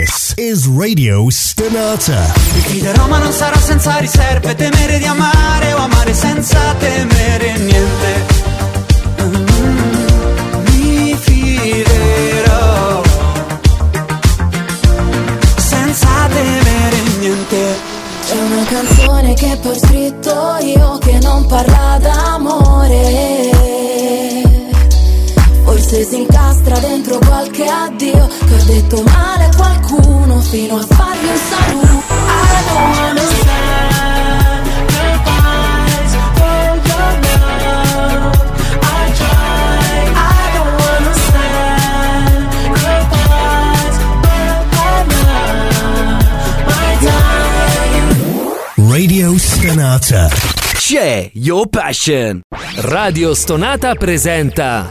This is Radio Stonata. Mi fiderò ma non sarò senza riserve, temere di amare o amare senza temere niente. Dentro qualche addio che ho detto male a qualcuno fino a fargli un saluto. I don't understand goodbyes for your love. Radio Stonata. C'è Your Passion. Radio Stonata presenta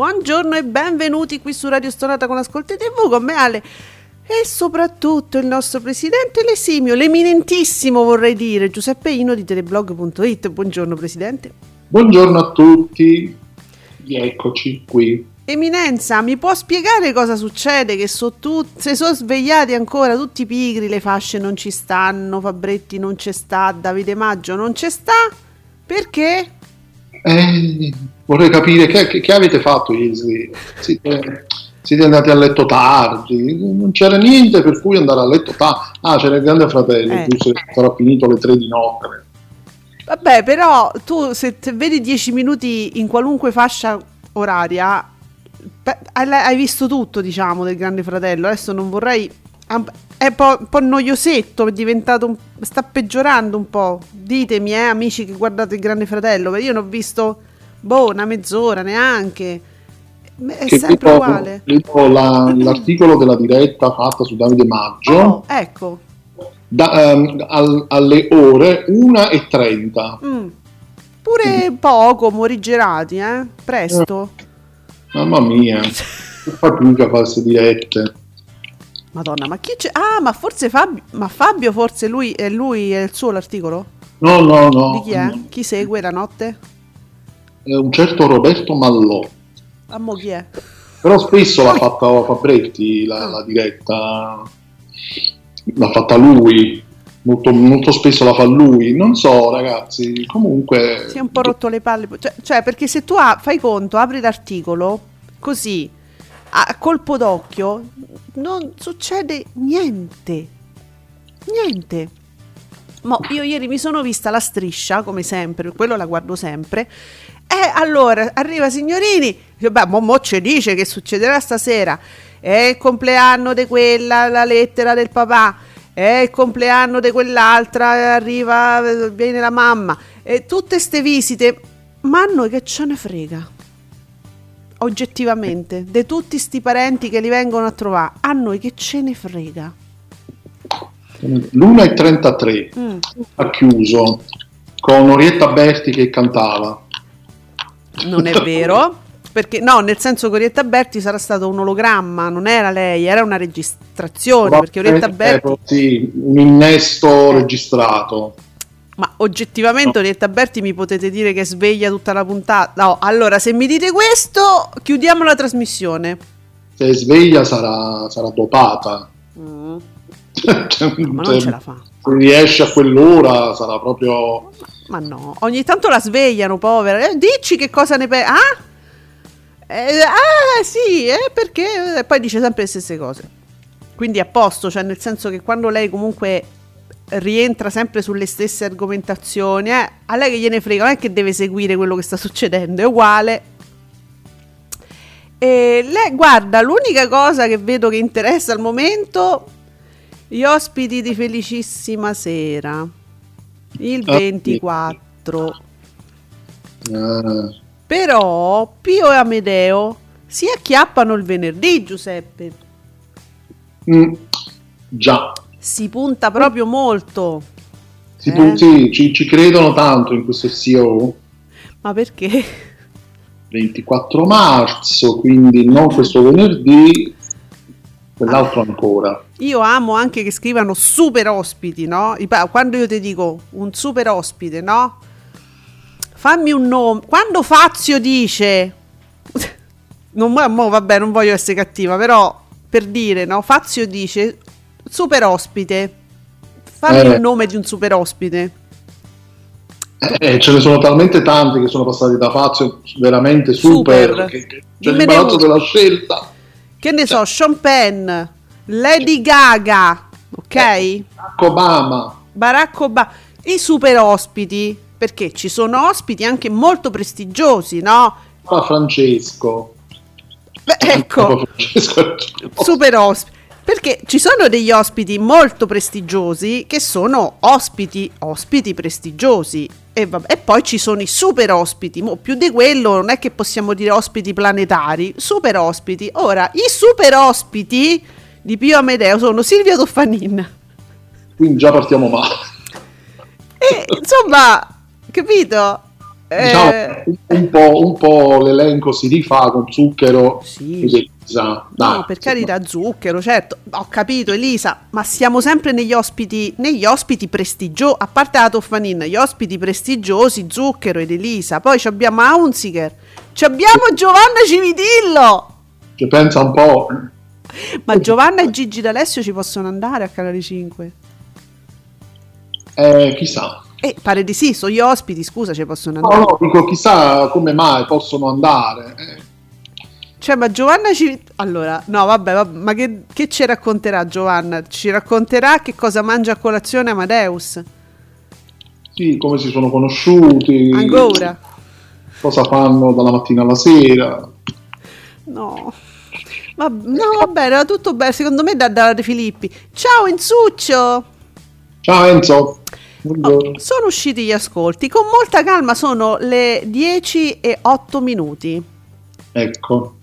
Buongiorno e benvenuti qui su Radio Stonata con Ascolti TV con me Ale e soprattutto il nostro presidente l'esimio, l'eminentissimo vorrei dire, Giuseppe Ino di teleblog.it. Buongiorno presidente. Buongiorno a tutti, eccoci qui. Eminenza, mi può spiegare cosa succede? Che so tut- se sono svegliati ancora tutti pigri, le fasce non ci stanno, Fabretti non c'è sta, Davide Maggio non c'è sta, perché? Eh, vorrei capire che, che- che avete fatto ieri. Siete, siete andati a letto tardi, non c'era niente per cui andare a letto tardi. Ah, c'era il grande fratello, Eh. tu sarà finito alle 3 di notte. Vabbè, però tu se vedi 10 minuti in qualunque fascia oraria, hai visto tutto, diciamo, del Grande Fratello. Adesso non vorrei. È un po', un po' noiosetto, è diventato. un- sta peggiorando un po'. Ditemi, eh, amici che guardate il Grande Fratello, perché io non ho visto. Boh, una mezz'ora neanche. È Che sempre uguale. la- l'articolo della diretta fatta su Davide Maggio Oh, ecco. da- ehm, al- alle ore 1.30. Mm. Pure poco, morigerati, eh? Presto. Mamma mia, che fa più che queste dirette. Madonna, ma chi c'è? Ah, ma forse Fabio. Ma Fabio, forse lui è lui è il suo l'articolo? No, no, no. Di chi è? Chi segue la notte? È un certo Roberto Mallò. A mo chi è? Però spesso l'ha fatta Fabretti la, la diretta, l'ha fatta lui, molto, molto spesso la fa lui. Non so, ragazzi, comunque. Si è un po' rotto le palle. Cioè, cioè, perché se tu ha- fai conto, apri l'articolo così a colpo d'occhio, non succede niente. Niente. Mo, io ieri mi sono vista la striscia, come sempre, quello la guardo sempre. E allora arriva signorini, dice, beh, mo, mo ci dice che succederà stasera. È il compleanno di quella, la lettera del papà. È il compleanno di quell'altra, arriva, viene la mamma. E tutte ste visite, ma a noi che ce ne frega? Oggettivamente, di tutti sti parenti che li vengono a trovare, a noi che ce ne frega? L'1.33 Mm. ha chiuso con Orietta Berti che cantava. Non è vero. Perché no, nel senso che Orietta Berti sarà stato un ologramma, non era lei, era una registrazione. Perché Orietta Eh, Berti, eh, sì, un innesto registrato. ma oggettivamente Orietta Berti mi potete dire che sveglia tutta la puntata. No, allora se mi dite questo, chiudiamo la trasmissione. Se sveglia sarà, sarà dopata. Mm. Cioè, Ma non ce la fa. Se riesce a quell'ora sarà proprio. Ma no, ogni tanto la svegliano, povera. Eh, dici che cosa ne pensi? Ah? Eh, ah, sì, eh, perché? E poi dice sempre le stesse cose. Quindi a posto, cioè nel senso che quando lei comunque rientra sempre sulle stesse argomentazioni, eh, a lei che gliene frega, non è che deve seguire quello che sta succedendo, è uguale. E lei, guarda, l'unica cosa che vedo che interessa al momento, gli ospiti di Felicissima Sera, il Ah, sì. 24. eh, Però Pio e Amedeo Si acchiappano il venerdì, Giuseppe. Mm, già, Si punta proprio molto. sì, Eh. tu- sì, ci, ci credono tanto in questo CEO. Ma perché? 24 marzo, quindi non questo venerdì, quell'altro ancora. Io amo anche che scrivano super ospiti, no? Quando io ti dico un super ospite, no? Fammi un nome. Quando Fazio dice... Non, mo- vabbè, non voglio essere cattiva, però per dire, no? Fazio dice super ospite. Fammi Eh. un nome di un super ospite. Eh, ce ne sono talmente tanti che sono passati da Fazio veramente super, Super. che, che c'è l'imbarazzo della scelta. Che ne so, Sean Penn, Lady Gaga, ok? Barack Obama, Barack Obama, i super ospiti, perché ci sono ospiti anche molto prestigiosi, no? Papa Francesco. Beh, ecco, Francesco super ospiti. Perché ci sono degli ospiti molto prestigiosi che sono ospiti, ospiti prestigiosi. E, vabbè, e poi ci sono i super ospiti. Mo, più di quello non è che possiamo dire ospiti planetari, super ospiti. Ora, i super ospiti di Pio Amedeo sono Silvia Toffanin. Quindi già partiamo male. E insomma, capito? Eh, Diciamo, un, po', un po' l'elenco si rifà con zucchero Sì. ed Elisa. Dai, no, per carità, zucchero, certo. Ho capito, Elisa, ma siamo sempre negli ospiti, negli ospiti prestigiosi, a parte la Toffanin, gli ospiti prestigiosi, zucchero ed Elisa. Poi abbiamo Aunziger, ci abbiamo Giovanna Civitillo. Cioè, pensa un po'. Ma Giovanna e Gigi D'Alessio ci possono andare a Canale 5? Eh, chissà. Eh, pare di sì, sono gli ospiti, scusa, ci possono No, andare. no, dico chissà come mai possono andare. Eh, Cioè, ma Giovanna ci... Allora, no, vabbè, vabbè, ma che, che ci racconterà Giovanna? Ci racconterà che cosa mangia a colazione Amadeus? sì, come si sono conosciuti. Ancora? Cosa fanno dalla mattina alla sera. No. Va- no, vabbè, era tutto bello. Secondo me da, da De Filippi. Ciao Enzuccio! Ciao Enzo. Oh, sono usciti gli ascolti. Con molta calma sono le 10 e 8 minuti. Ecco.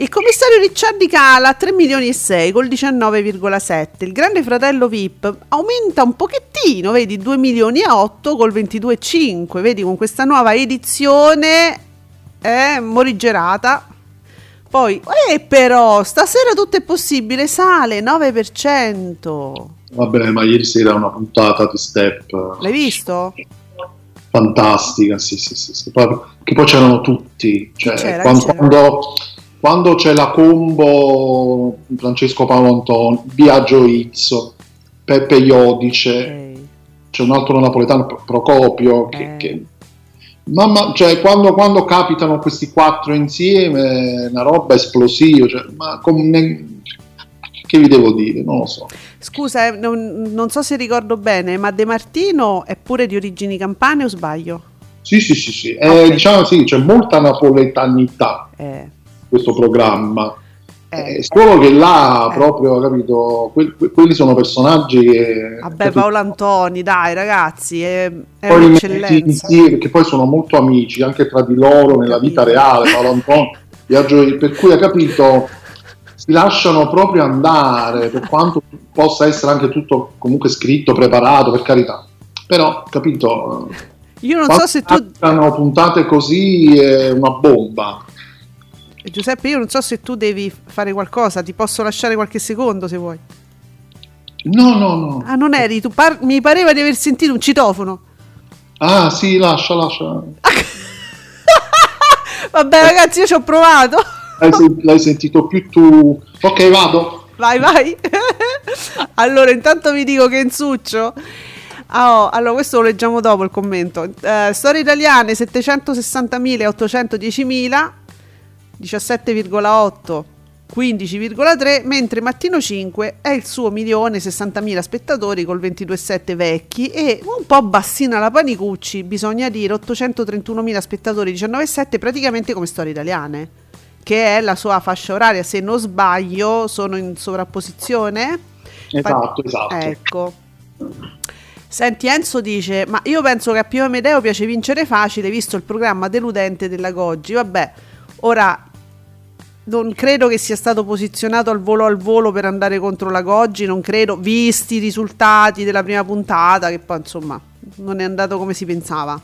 Il commissario Ricciardi cala a 3 milioni e 6 col 19,7. Il grande fratello VIP aumenta un pochettino, vedi 2 milioni e 8 col 22,5. Vedi con questa nuova edizione è morigerata. Poi, eh, però, stasera tutto è possibile, sale 9%. Vabbè, ma ieri sera una puntata di Step L'hai visto? fantastica, sì, sì, sì, sì. Che poi c'erano tutti, cioè, C'era, quando, c'era. quando- quando c'è la combo Francesco Paolo Antonio, Biagio Izzo, Peppe Iodice, Ok. c'è un altro napoletano, Pro- Procopio, che, Eh. che- Mamma, cioè, quando, quando capitano questi quattro insieme, una roba esplosiva, cioè, ma come- che vi devo dire? Non lo so. Scusa, eh, non, non so se ricordo bene, ma De Martino è pure di origini campane o sbaglio? Sì, sì, sì, sì. Eh, Ok. diciamo sì, c'è molta napoletanità Eh, in questo programma. Eh. Eh, solo che là Eh. proprio, capito, que- que- quelli sono personaggi che... Vabbè, Paolo Antoni, dai ragazzi, è, è poi un'eccellenza. insieme, perché poi sono molto amici anche tra di loro nella vita reale, Paolo Antonio, Biagio, per cui ha capito, si lasciano proprio andare, per quanto possa essere anche tutto comunque scritto, preparato, per carità. Però, capito, Io non so se tu, puntate così è una bomba. Giuseppe, io non so se tu devi fare qualcosa, ti posso lasciare qualche secondo se vuoi. No, no, no. Ah, non eri, tu par- mi pareva di aver sentito un citofono. Ah, sì, lascia, lascia. Vabbè, ragazzi, io ci ho provato. L'hai, sen- l'hai sentito più tu. Ok, vado. Vai, vai. allora, intanto vi dico che Enzuccio. Ah, oh, allora, questo lo leggiamo dopo il commento. Eh, storie italiane 760.000 e 810.000, 17,8, 15,3, mentre Mattino 5 è il suo milione 60.000 spettatori col 22,7 vecchi e un po' bassina la Panicucci, bisogna dire 831.000 spettatori 19,7 praticamente come storie italiane che è la sua fascia oraria, se non sbaglio sono in sovrapposizione. Esatto, esatto. Ecco. Senti, Enzo dice: Ma io penso che a Pio Amedeo piace vincere facile, visto il programma deludente della Goggi. Vabbè, ora non credo che sia stato posizionato al volo al volo per andare contro la Goggi, non credo, visti i risultati della prima puntata, che poi insomma non è andato come si pensava.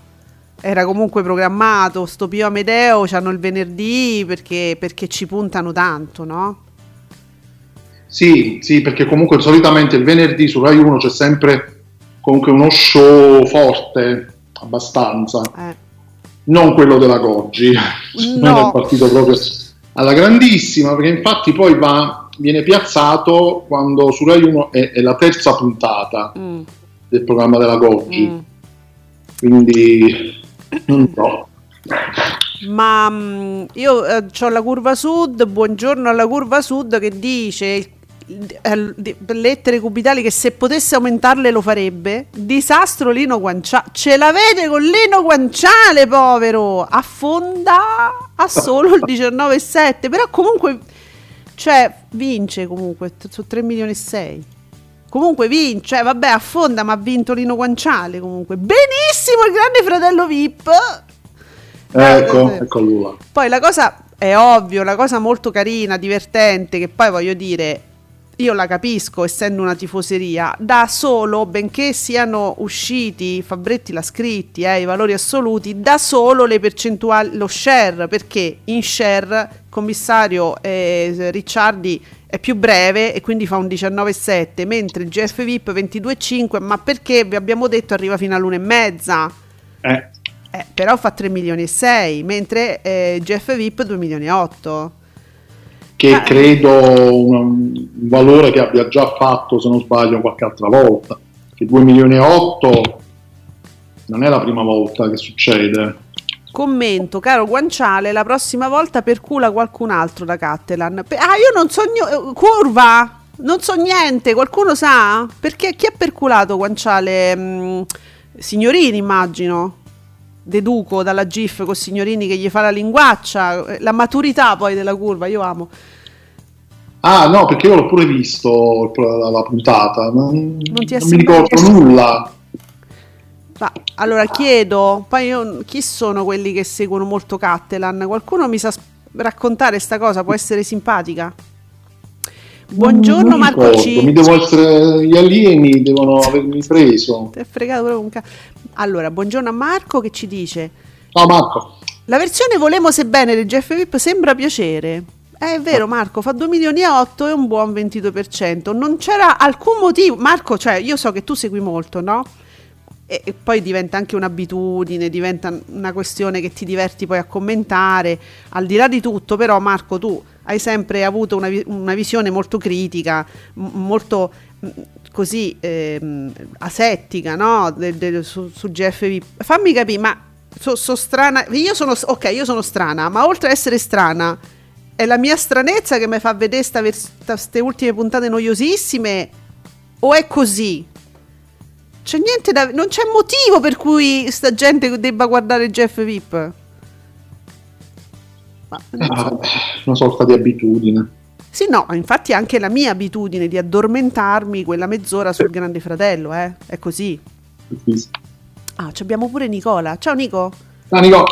Era comunque programmato, sto Pio Amedeo c'hanno il venerdì perché, perché ci puntano tanto, no? Sì, sì, perché comunque solitamente il venerdì su Rai 1 c'è sempre comunque uno show forte, abbastanza. Eh. Non quello della Goggi, No. non è partito proprio alla grandissima, perché infatti poi va, viene piazzato quando su Rai 1 è, è la terza puntata Mm, del programma della Goggi, mm. quindi non so. Ma mm, io ho la curva sud, buongiorno alla curva sud che dice eh, di- lettere cubitali che se potesse aumentarle lo farebbe. Disastro Lino Guanciale. Ce l'avete con Lino Guanciale, povero! Affonda a solo il 19,7. Però comunque, cioè, vince comunque su 3 milioni e 6. Comunque vince, eh, vabbè, affonda, ma ha vinto Lino Guanciale comunque. Benissimo il grande fratello VIP. Ecco, Eh, ecco lui poi la cosa è ovvio, la cosa molto carina, divertente, che poi voglio dire, io la capisco essendo una tifoseria, da solo, benché siano usciti, Fabretti l'ha scritti, eh, i valori assoluti, da solo le percentuali, lo share, perché in share il commissario eh, Ricciardi è più breve e quindi fa un 19,7, mentre il GF VIP 22,5, ma perché vi abbiamo detto arriva fino all'una Eh, eh, però fa 3 milioni e 6, mentre eh, Jeff VIP 2 milioni e 8. Che Ah. credo un, un valore che abbia già fatto, se non sbaglio, qualche altra volta. Che 2 milioni e 8 non è la prima volta che succede. Commento, caro Guanciale, la prossima volta percula qualcun altro da Cattelan. Ah, io non so gno- curva, non so niente, qualcuno sa? Perché chi ha perculato Guanciale? Mm, signorini, immagino. Deduco dalla GIF con signorini che gli fa la linguaccia, eh, la maturità poi della curva, io amo. Ah, no, perché io l'ho pure visto la, la puntata, non, Non non mi ricordo nulla. Ma, allora chiedo, poi io, chi sono quelli che seguono molto Cattelan? Qualcuno mi sa raccontare sta cosa? Può essere simpatica? Buongiorno Marco C. Mi devo essere, gli alieni devono avermi preso. Ti è fregato proprio un ca- Allora, buongiorno a Marco che ci dice: Ciao Marco. La versione Volemo sebbene del Jeff Vip sembra piacere. Eh, È vero Marco, fa 2 milioni e 8 e un buon 22%. Non c'era alcun motivo. Marco, cioè, io so che tu segui molto, no? E, e poi diventa anche un'abitudine, diventa una questione che ti diverti poi a commentare. Al di là di tutto, però, Marco, tu hai sempre avuto una, una visione molto critica, molto così ehm, asettica, no? Del- del- su, su GFV. Fammi capire, ma so, so strana. Io sono, ok, io sono strana, ma oltre ad essere strana, è la mia stranezza che mi fa vedere queste ultime puntate noiosissime? O è così? C'è niente da. Non c'è motivo per cui sta gente debba guardare Jeff Vip. Ma, Ah, una sorta di abitudine. sì, no, infatti è anche la mia abitudine di addormentarmi quella mezz'ora sul Grande Fratello, eh? È così. Ah, ci abbiamo pure Nicola. Ciao Nico. Ah, Nico,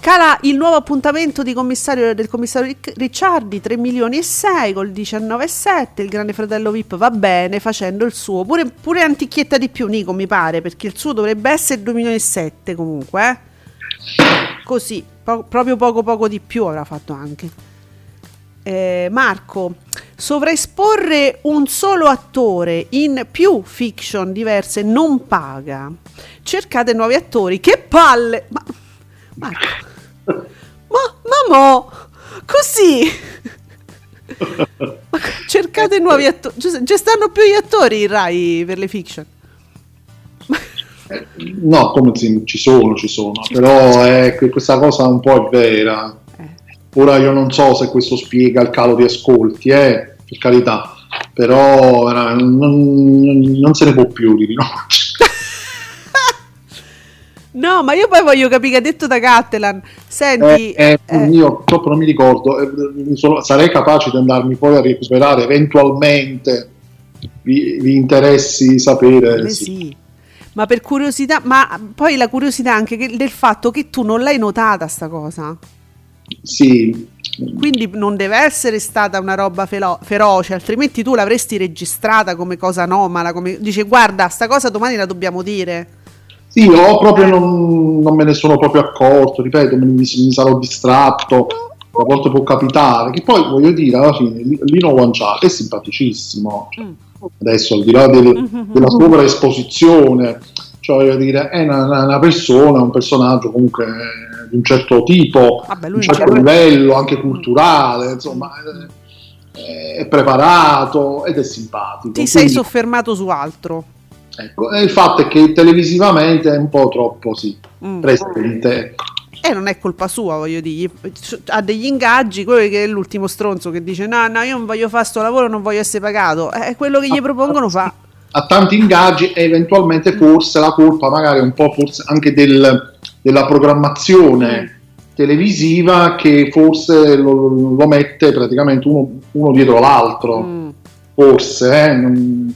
Cala il nuovo appuntamento di commissario, del commissario Ric- Ricciardi, 3 milioni e 6 col 19,7. Il grande fratello VIP va bene facendo il suo. Pure, pure antichietta di più, Nico, mi pare, perché il suo dovrebbe essere 2 milioni e 7 comunque. eh. Così, po- proprio poco poco di più avrà fatto anche. Eh, Marco, sovraesporre un solo attore in più fiction diverse non paga. Cercate nuovi attori. Che palle! Ma, Marco, ma, ma mo, così. Cercate nuovi attori. Ci stanno più gli attori in Rai per le fiction. No, come ci sono, ci sono, però è questa cosa un po' è vera. Eh. Ora io non so se questo spiega il calo di ascolti, eh, per carità, però non, non se ne può più di rinunce. No, ma io poi voglio capire che ha detto da Cattelan. Senti, Eh, eh, eh, io purtroppo non mi ricordo, eh, sono- sarei capace di andarmi poi a recuperare eventualmente. Vi, vi interessi sapere? eh sì. sì. Ma per curiosità, ma poi la curiosità anche che- del fatto che tu non l'hai notata sta cosa. Sì, Quindi non deve essere stata una roba felo- feroce, altrimenti tu l'avresti registrata come cosa anomala, come dice guarda, sta cosa domani la dobbiamo dire. Sì, io proprio non, non me ne sono proprio accorto, ripeto, mi, mi sarò distratto, a volte può capitare, che poi voglio dire, alla fine Lino Guanciale è simpaticissimo, cioè, adesso al di là del- della sovraesposizione, cioè voglio dire, è una, una- persona, un personaggio comunque eh, di un certo tipo, di un certo livello anche culturale, insomma, eh, è preparato ed è simpatico. Ti sei Quindi- soffermato su altro. Ecco, il fatto è che televisivamente è un po' troppo sì, Mm. presente. E non è colpa sua, voglio dire, ha degli ingaggi, quello che è l'ultimo stronzo che dice no, no, io non voglio fare sto lavoro, non voglio essere pagato. È quello che gli propongono fa. Ha tanti ingaggi e eventualmente forse la colpa magari un po' forse anche del- della programmazione televisiva che forse lo, lo mette praticamente uno, uno dietro l'altro. Mm. Forse, eh, non,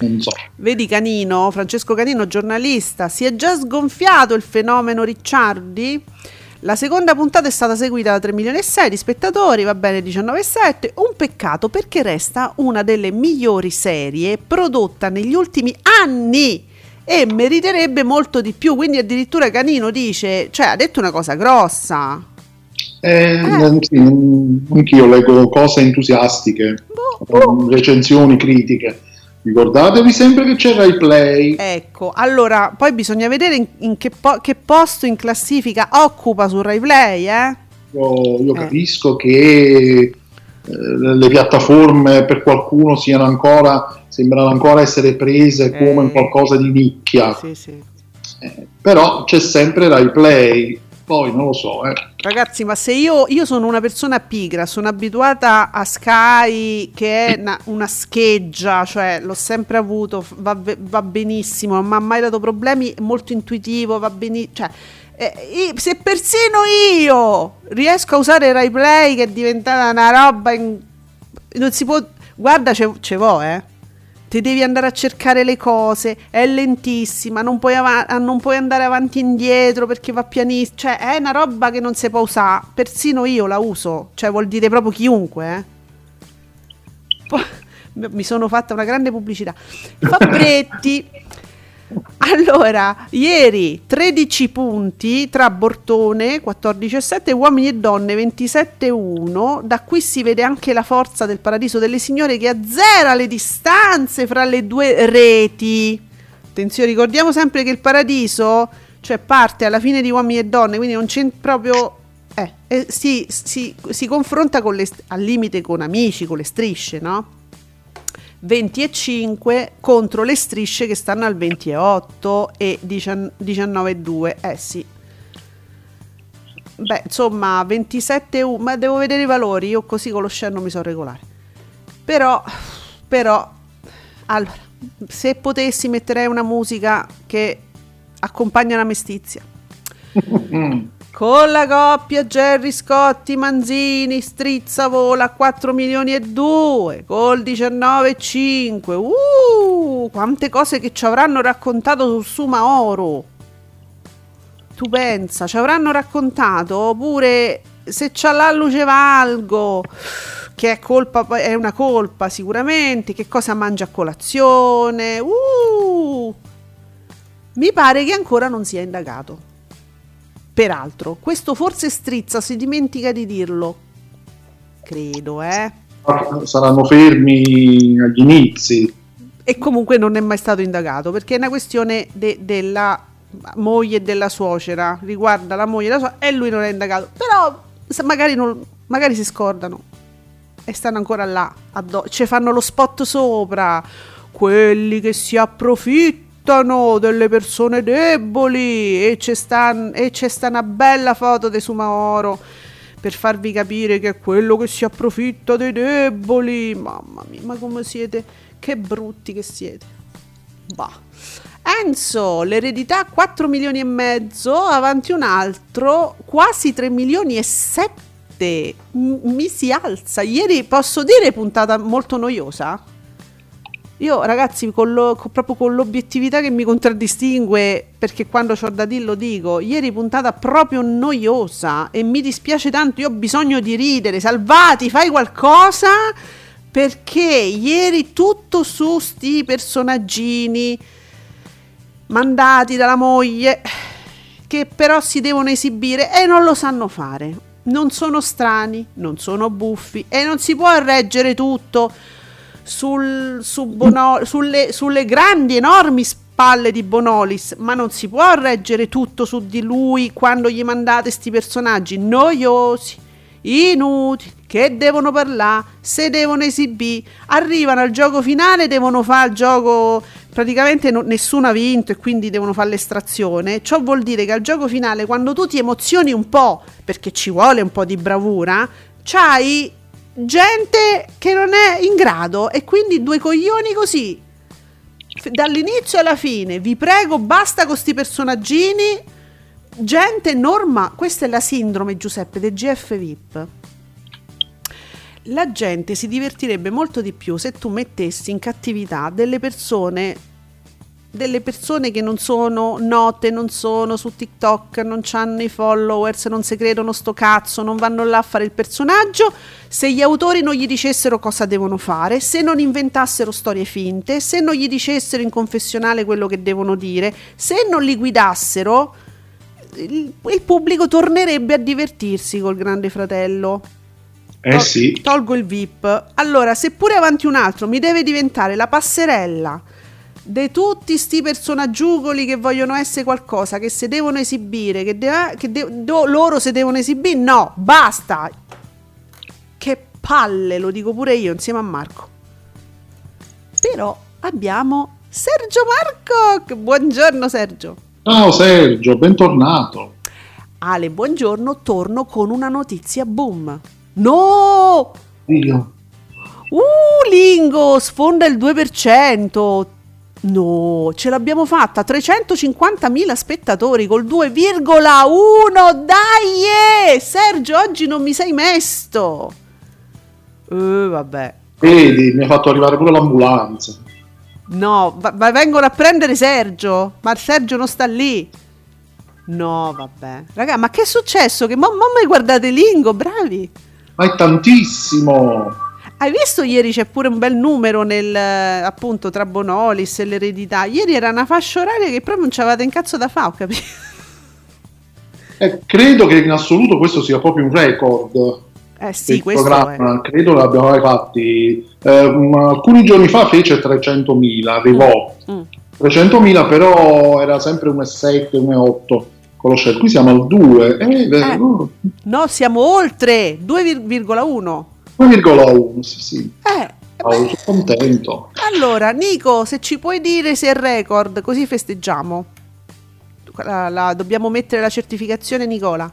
non so. Vedi Canino, Francesco Canino, giornalista, si è già sgonfiato il fenomeno Ricciardi? La seconda puntata è stata seguita da 3 milioni e 6 di spettatori, va bene 19,7. Un peccato perché resta una delle migliori serie prodotta negli ultimi anni e meriterebbe molto di più. Quindi addirittura Canino dice, cioè ha detto una cosa grossa. Eh, non- sì, anch'io leggo cose entusiastiche, Boh. recensioni critiche. Ricordatevi sempre che c'è Rai Play. Ecco, allora poi bisogna vedere in, in che, po- che posto in classifica occupa su Rai Play, eh? Io, io Eh. capisco che eh, le piattaforme per qualcuno siano ancora, sembrano ancora essere prese come Eh. qualcosa di nicchia, Sì, sì. Eh, però c'è sempre Rai Play. Poi non lo so, eh. Ragazzi, ma se io, io sono una persona pigra, sono abituata a Sky che è una, una scheggia, cioè l'ho sempre avuto, va, va benissimo, non mi ha mai dato problemi, è molto intuitivo, va benissimo. Cioè, eh, se persino io riesco a usare Rai Play che è diventata una roba in- non si può guarda ce, ce vo eh ti devi andare a cercare le cose è lentissima non puoi, ava- ah, non puoi andare avanti e indietro perché va pianissimo. Cioè è una roba che non si può usare. Persino io la uso. Cioè vuol dire proprio chiunque eh. Poi- mi sono fatta una grande pubblicità. Fabretti allora, ieri 13 punti tra Bortone 14,7 e Uomini e Donne 27,1. Da qui si vede anche la forza del Paradiso delle Signore che azzera le distanze fra le due reti. Attenzione, ricordiamo sempre che il Paradiso, cioè parte alla fine di Uomini e Donne, quindi non c'è proprio... Eh, eh, si, si- si confronta st- al limite con amici, con le strisce, no? 20 e 5 contro le strisce che stanno al 28 e 19 e 2. Eh sì. Beh, insomma, 27 e 1, ma devo vedere i valori, io così con lo share mi so regolare. Però, però, allora, se potessi metterei una musica che accompagna la mestizia. Con la coppia Gerry Scotti Manzini strizza vola a 4 milioni e 2 col 19,5 uh, quante cose che ci avranno raccontato su Suma Oro. Tu pensa ci avranno raccontato pure se c'ha la luce valgo che è colpa è una colpa sicuramente che cosa mangia a colazione. Uh, mi pare che ancora non sia indagato Peraltro, questo forse Strizza si dimentica di dirlo. Credo, eh. Saranno fermi agli inizi. E comunque non è mai stato indagato perché è una questione de- della moglie e della suocera. Riguarda la moglie e la suocera e lui non è indagato. Però magari, non- magari si scordano e stanno ancora là. addo- ci fanno lo spot sopra. Quelli che si approfittano delle persone deboli e c'è sta, e c'è sta una bella foto di Sumaoro per farvi capire che è quello che si approfitta dei deboli. Mamma mia, ma come siete? Che brutti che siete. Bah. Enzo, l'eredità 4 milioni e mezzo, avanti un altro, quasi 3 milioni e 7. M- mi si alza. Ieri posso dire puntata molto noiosa? Io ragazzi, con lo- con- proprio con l'obiettività che mi contraddistingue, perché quando c'ho da dire lo dico, ieri puntata proprio noiosa e mi dispiace tanto, io ho bisogno di ridere, salvati, fai qualcosa, perché ieri tutto su sti personaggini mandati dalla moglie che però si devono esibire e non lo sanno fare. Non sono strani, non sono buffi e non si può reggere tutto sul- su Bono- sulle, sulle grandi, enormi spalle di Bonolis, ma non si può reggere tutto su di lui quando gli mandate sti personaggi noiosi, inutili, che devono parlare, se devono esibire, arrivano al gioco finale, devono fare il gioco, praticamente no- nessuno ha vinto e quindi devono fare l'estrazione. Ciò vuol dire che al gioco finale, quando tu ti emozioni un po', perché ci vuole un po' di bravura, c'hai gente che non è in grado e quindi due coglioni così. Dall'inizio alla fine vi prego basta con sti personaggini. Gente norma questa è la sindrome Giuseppe del GF VIP la gente si divertirebbe molto di più se tu mettessi in cattività delle persone delle persone che non sono note, non sono su TikTok, non hanno i followers, non si credono sto cazzo, non vanno là a fare il personaggio, se gli autori non gli dicessero cosa devono fare, se non inventassero storie finte, se non gli dicessero in confessionale quello che devono dire, se non li guidassero, il, il pubblico tornerebbe a divertirsi col Grande Fratello. Eh sì, Tolgo il VIP. Allora, seppure avanti un altro mi deve diventare la passerella di tutti sti personaggiugoli che vogliono essere qualcosa, che se devono esibire, che, deve- che de- do- loro se devono esibire, no, basta. Che palle, lo dico pure io insieme a Marco. Però abbiamo Sergio Marco. Buongiorno Sergio. ciao Sergio, bentornato. Ale, buongiorno, torno con una notizia boom. No! Io. Uh, Lingo, sfonda il 2%. No, ce l'abbiamo fatta. 350.000 spettatori col 2,1. Dai! eh! Sergio, oggi non mi sei mesto. Eh, vabbè. Vedi, mi ha fatto arrivare pure l'ambulanza. No, va- va- vengono a prendere Sergio. Ma Sergio non sta lì. No, vabbè. Raga, ma che è successo? Che mi guardate Lingo, bravi. Ma è tantissimo. Hai visto ieri c'è pure un bel numero nel eh, appunto tra Bonolis e l'eredità. Ieri era una fascia oraria che proprio non c'avevate un cazzo da fare, ho capito? Eh, credo che in assoluto questo sia proprio un record. Eh sì, questo programma. è. Credo l'abbiamo mai fatti. Eh, alcuni giorni fa fece 300.000, arrivò. Mm. 300.000 però era sempre 1,7, 1,8 con lo share. Qui siamo al 2. Eh, Eh. uh, No, siamo oltre 2,1. 2,1, sì, sì. Eh, Ah, sono contento. allora, Nico, se ci puoi dire se è record, così festeggiamo. La- la- dobbiamo mettere la certificazione, Nicola.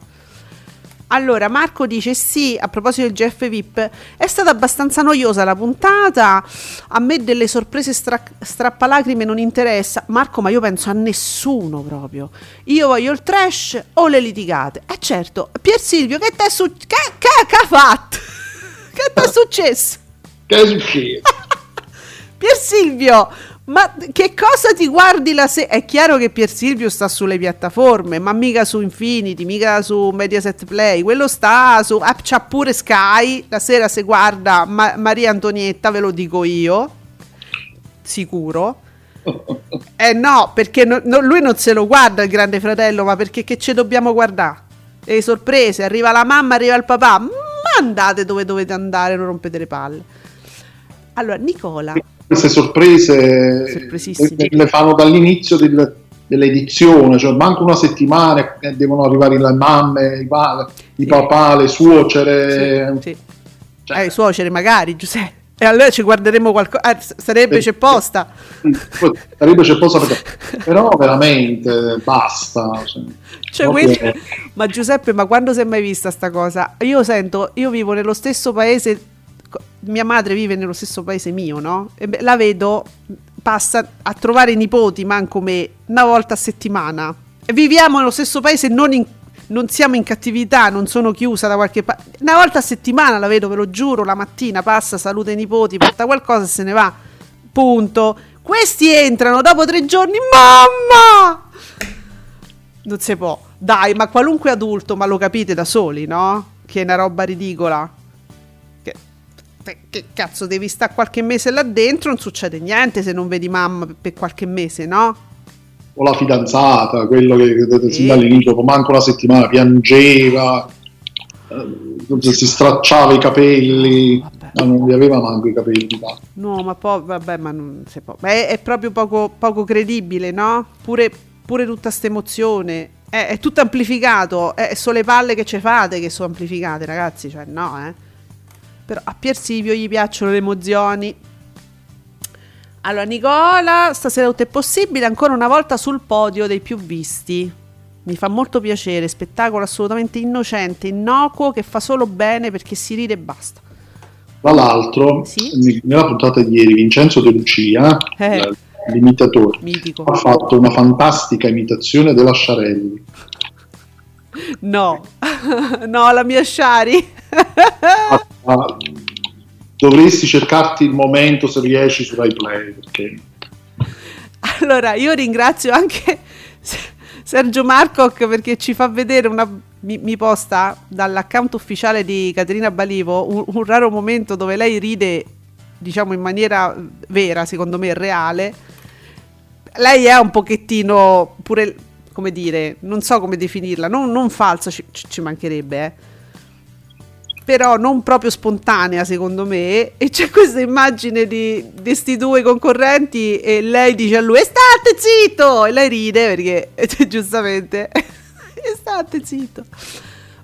Allora, Marco dice sì, a proposito del GF VIP, è stata abbastanza noiosa la puntata, a me delle sorprese stra- strappalacrime non interessa. Marco, ma io penso a nessuno proprio. Io voglio il trash o le litigate. Eh certo, Pier Silvio, che è successo? Che, che, che ha fatto? Che è successo? Che è successo? Pier Silvio, ma che cosa ti guardi la sera? È chiaro che Pier Silvio sta sulle piattaforme, ma mica su Infinity, mica su Mediaset Play. Quello sta su. ah, c'ha pure Sky. La sera se guarda Ma- Maria Antonietta, ve lo dico io. Sicuro. Eh no, perché no- no- lui non se lo guarda il grande fratello, ma perché che ci dobbiamo guardare? Le sorprese, arriva la mamma, arriva il papà. Ma andate dove dovete andare, non rompete le palle. Allora, Nicola. Queste sorprese le, le fanno dall'inizio del- dell'edizione, cioè manco una settimana e devono arrivare le mamme, i, pa- i papà, le suocere. Sì, sì. Cioè, Eh, suocere magari, Giuseppe. E allora ci guarderemo qualcosa. s- sarebbe c'è posta. sarebbe c'è posa per- però veramente basta. Cioè, Cioè, proprio- quelli- Ma Giuseppe, ma quando si è mai vista sta cosa? Io sento, io vivo nello stesso paese, mia madre vive nello stesso paese mio, no? E beh, la vedo, passa a trovare i nipoti, manco me, una volta a settimana. Viviamo nello stesso paese, non, in- non siamo in cattività, non sono chiusa da qualche parte. Una volta a settimana la vedo, ve lo giuro, la mattina passa, saluta i nipoti, porta qualcosa e se ne va. punto. Questi entrano dopo tre giorni. Mamma! Non si può. Dai, ma qualunque adulto, ma lo capite da soli, no? Che è una roba ridicola. Che, che cazzo, devi stare qualche mese là dentro, non succede niente se non vedi mamma per qualche mese, no? O la fidanzata, quello che sin dall'inizio, dopo manco una settimana, piangeva, eh, si stracciava i capelli, ma non li aveva manco i capelli. va. No, ma poi, vabbè, ma non si può. Ma è, è proprio poco, poco credibile, no? Pure, pure tutta sta emozione. È, è tutto amplificato. È, sono le palle che ci fate che sono amplificate, ragazzi. Cioè, no, eh. Però a Pier Silvio gli piacciono le emozioni. Allora, Nicola, stasera tutto è possibile. Ancora una volta sul podio dei più visti. Mi fa molto piacere. Spettacolo assolutamente innocente, innocuo, che fa solo bene perché si ride e basta. Tra l'altro, Sì. nella puntata di ieri, Vincenzo De Lucia, Eh. l- l'imitatore, Mitico. ha fatto una fantastica imitazione della Sciarelli. No, no, la mia Shari. Dovresti cercarti il momento se riesci su Rai Play, perché Allora, io ringrazio anche Sergio Marcoc perché ci fa vedere una. Mi, mi posta dall'account ufficiale di Caterina Balivo un, un raro momento dove lei ride, diciamo in maniera vera, secondo me reale. Lei è un pochettino pure, come dire, non so come definirla, non, non falsa, ci- ci mancherebbe, eh. Però non proprio spontanea, secondo me. E c'è questa immagine di questi due concorrenti e lei dice a lui: "E state zitto! E lei ride perché giustamente "E state zitto.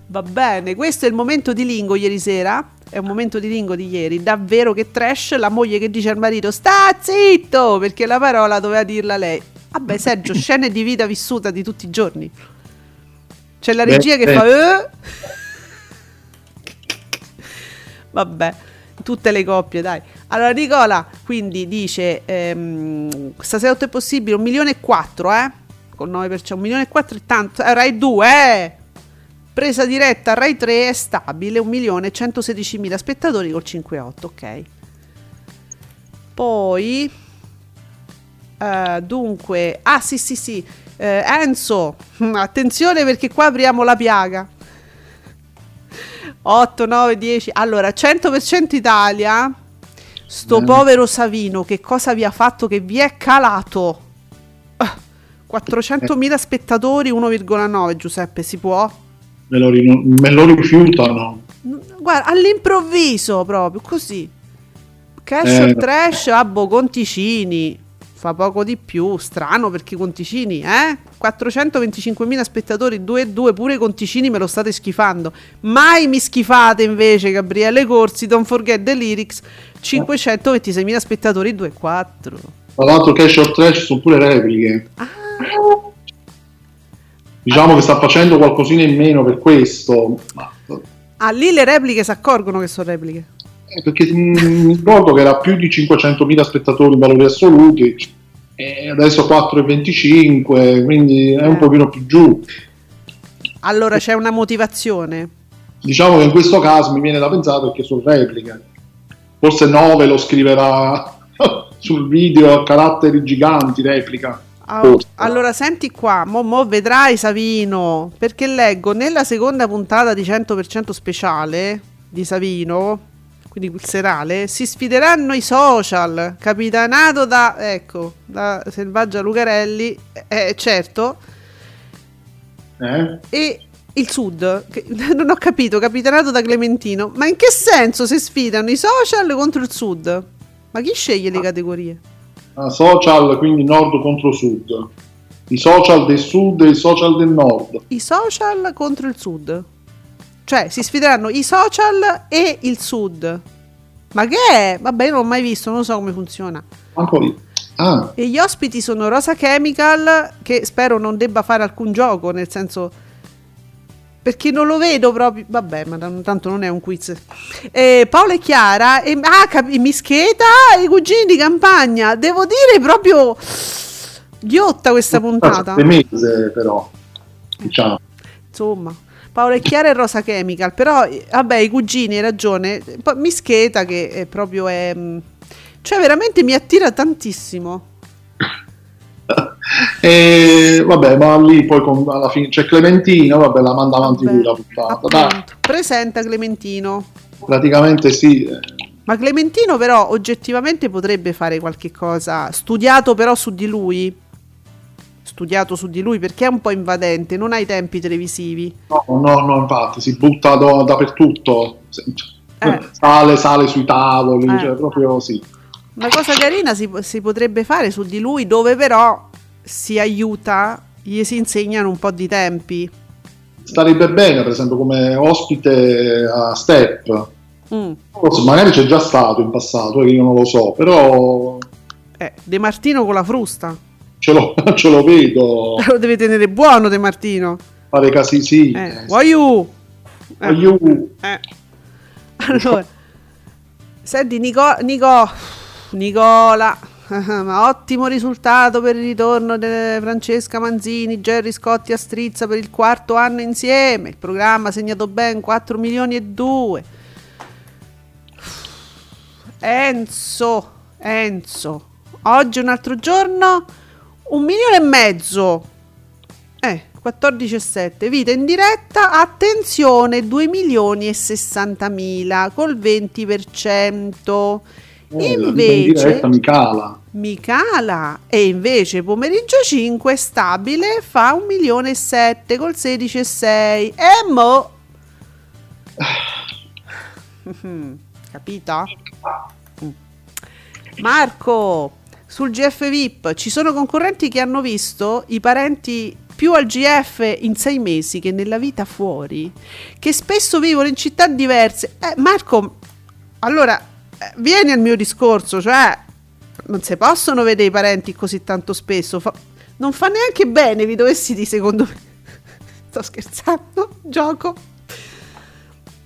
Va bene, questo è il momento di Lingo ieri sera. È un momento di Lingo di ieri, davvero che trash. La moglie che dice al marito: Sta zitto! Perché la parola doveva dirla lei. Vabbè, Sergio, scene di vita vissuta di tutti i giorni. C'è la Beh, regia che beh. fa. "Eh?" Vabbè, tutte le coppie, dai. Allora, Nicola quindi dice: ehm, Stasera tutto è possibile, un milione e quattro, eh? Con 9%, un milione e quattro è tanto. Eh, Rai 2, eh! Presa diretta Rai 3 è stabile, 1 milione e 116 mila spettatori col 5,8, ok. Poi, eh, dunque, ah sì sì sì, eh, Enzo, attenzione perché qua apriamo la piaga. 8, 9, 10. Allora, 100% Italia. Sto Bene. povero Savino, che cosa vi ha fatto che vi è calato? Ah, 400.000 spettatori, 1,9 Giuseppe, si può? me lo, rinu- me lo rifiutano. Mm, Guarda, all'improvviso proprio, così. Cash Eh. or trash, abbo, conticini. Fa poco di più, strano perché i conticini, eh? 425.000 spettatori, 2 e 2, pure i conticini me lo state schifando. Mai mi schifate invece, Gabriele Corsi, don't forget the lyrics, 526.000 spettatori, 2 e 4. Tra l'altro Cash or Trash sono pure repliche. Ah. Diciamo che sta facendo qualcosina in meno per questo. Ah, lì le repliche si accorgono che sono repliche. Perché mi ricordo che era più di 500.000 spettatori in valori assoluti e adesso 4,25 quindi è un Eh. pochino più giù Allora c'è una motivazione. diciamo che in questo caso mi viene da pensare perché sono repliche forse 9 lo scriverà sul video a caratteri giganti replica Ah, allora senti qua, mo, mo vedrai Savino, perché leggo nella seconda puntata di 100% speciale di Savino, quindi il serale, si sfideranno i social, capitanato da, ecco, da Selvaggia Lucarelli, eh, certo, eh? e il Sud, non ho capito, capitanato da Clementino, ma in che senso si sfidano i social contro il Sud? Ma chi sceglie le categorie? Ah, social quindi nord contro sud i social del sud e i social del nord I social contro il sud. Cioè, si sfideranno i social e il sud. Ma che è? Vabbè, io non l'ho mai visto, non so come funziona. Lì. Ah, E gli ospiti sono Rosa Chemical, che spero non debba fare alcun gioco, nel senso... Perché non lo vedo proprio... Vabbè, ma tan- tanto non è un quiz. E Paola e Chiara, e, ah, capi- Mischeta i cugini di campagna. Devo dire proprio... Ghiotta questa puntata. sette mese però diciamo insomma Paola e Chiara e Rosa Chemical però eh, vabbè i cugini hai ragione poi Mischeta che è proprio è mm, Cioè, veramente mi attira tantissimo. E vabbè, ma lì poi con- alla fine c'è Clementina, vabbè, la manda avanti lui la puntata. Presenta Clementino. praticamente sì. Ma Clementino però oggettivamente potrebbe fare qualche cosa, studiato però su di lui. Studiato su di lui perché è un po' invadente, non ha i tempi televisivi. No, no, no, infatti si butta do- dappertutto. Eh. Sale, sale sui tavoli, Eh. cioè proprio sì. Una cosa carina si, si potrebbe fare su di lui dove però si aiuta, gli si insegnano un po' di tempi. Starebbe bene, per esempio, come ospite a Step. Mm. Forse magari c'è già stato in passato, eh, io non lo so, però Eh, De Martino con la frusta. Ce lo, ce lo vedo Lo deve tenere buono De Martino. fare casi sì. Eh, vuoi you? Eh. Voglio- Eh. Allora, senti Nico, Nico, Nicola, ma ottimo risultato per il ritorno di Francesca Manzini, Gerry Scotti a Strizza per il quarto anno insieme. Il programma ha segnato ben 4 milioni e 2. Enzo, Enzo, oggi un altro giorno, un milione e mezzo. Eh, 14,7. Vita in diretta, attenzione, 2 milioni e 60 mila col 20%. eh, la- in Invece, diretta mi cala. mi cala e invece pomeriggio 5 stabile fa 1 milione e 7 col 16,6. E mo... Capito? Mm. Marco, sul GF VIP ci sono concorrenti che hanno visto i parenti più al GF in sei mesi che nella vita fuori, che spesso vivono in città diverse. Eh, Marco, allora eh, vieni al mio discorso, cioè non si possono vedere i parenti così tanto spesso. fa- non fa neanche bene, vi dovessi dire, secondo me. Sto scherzando, gioco.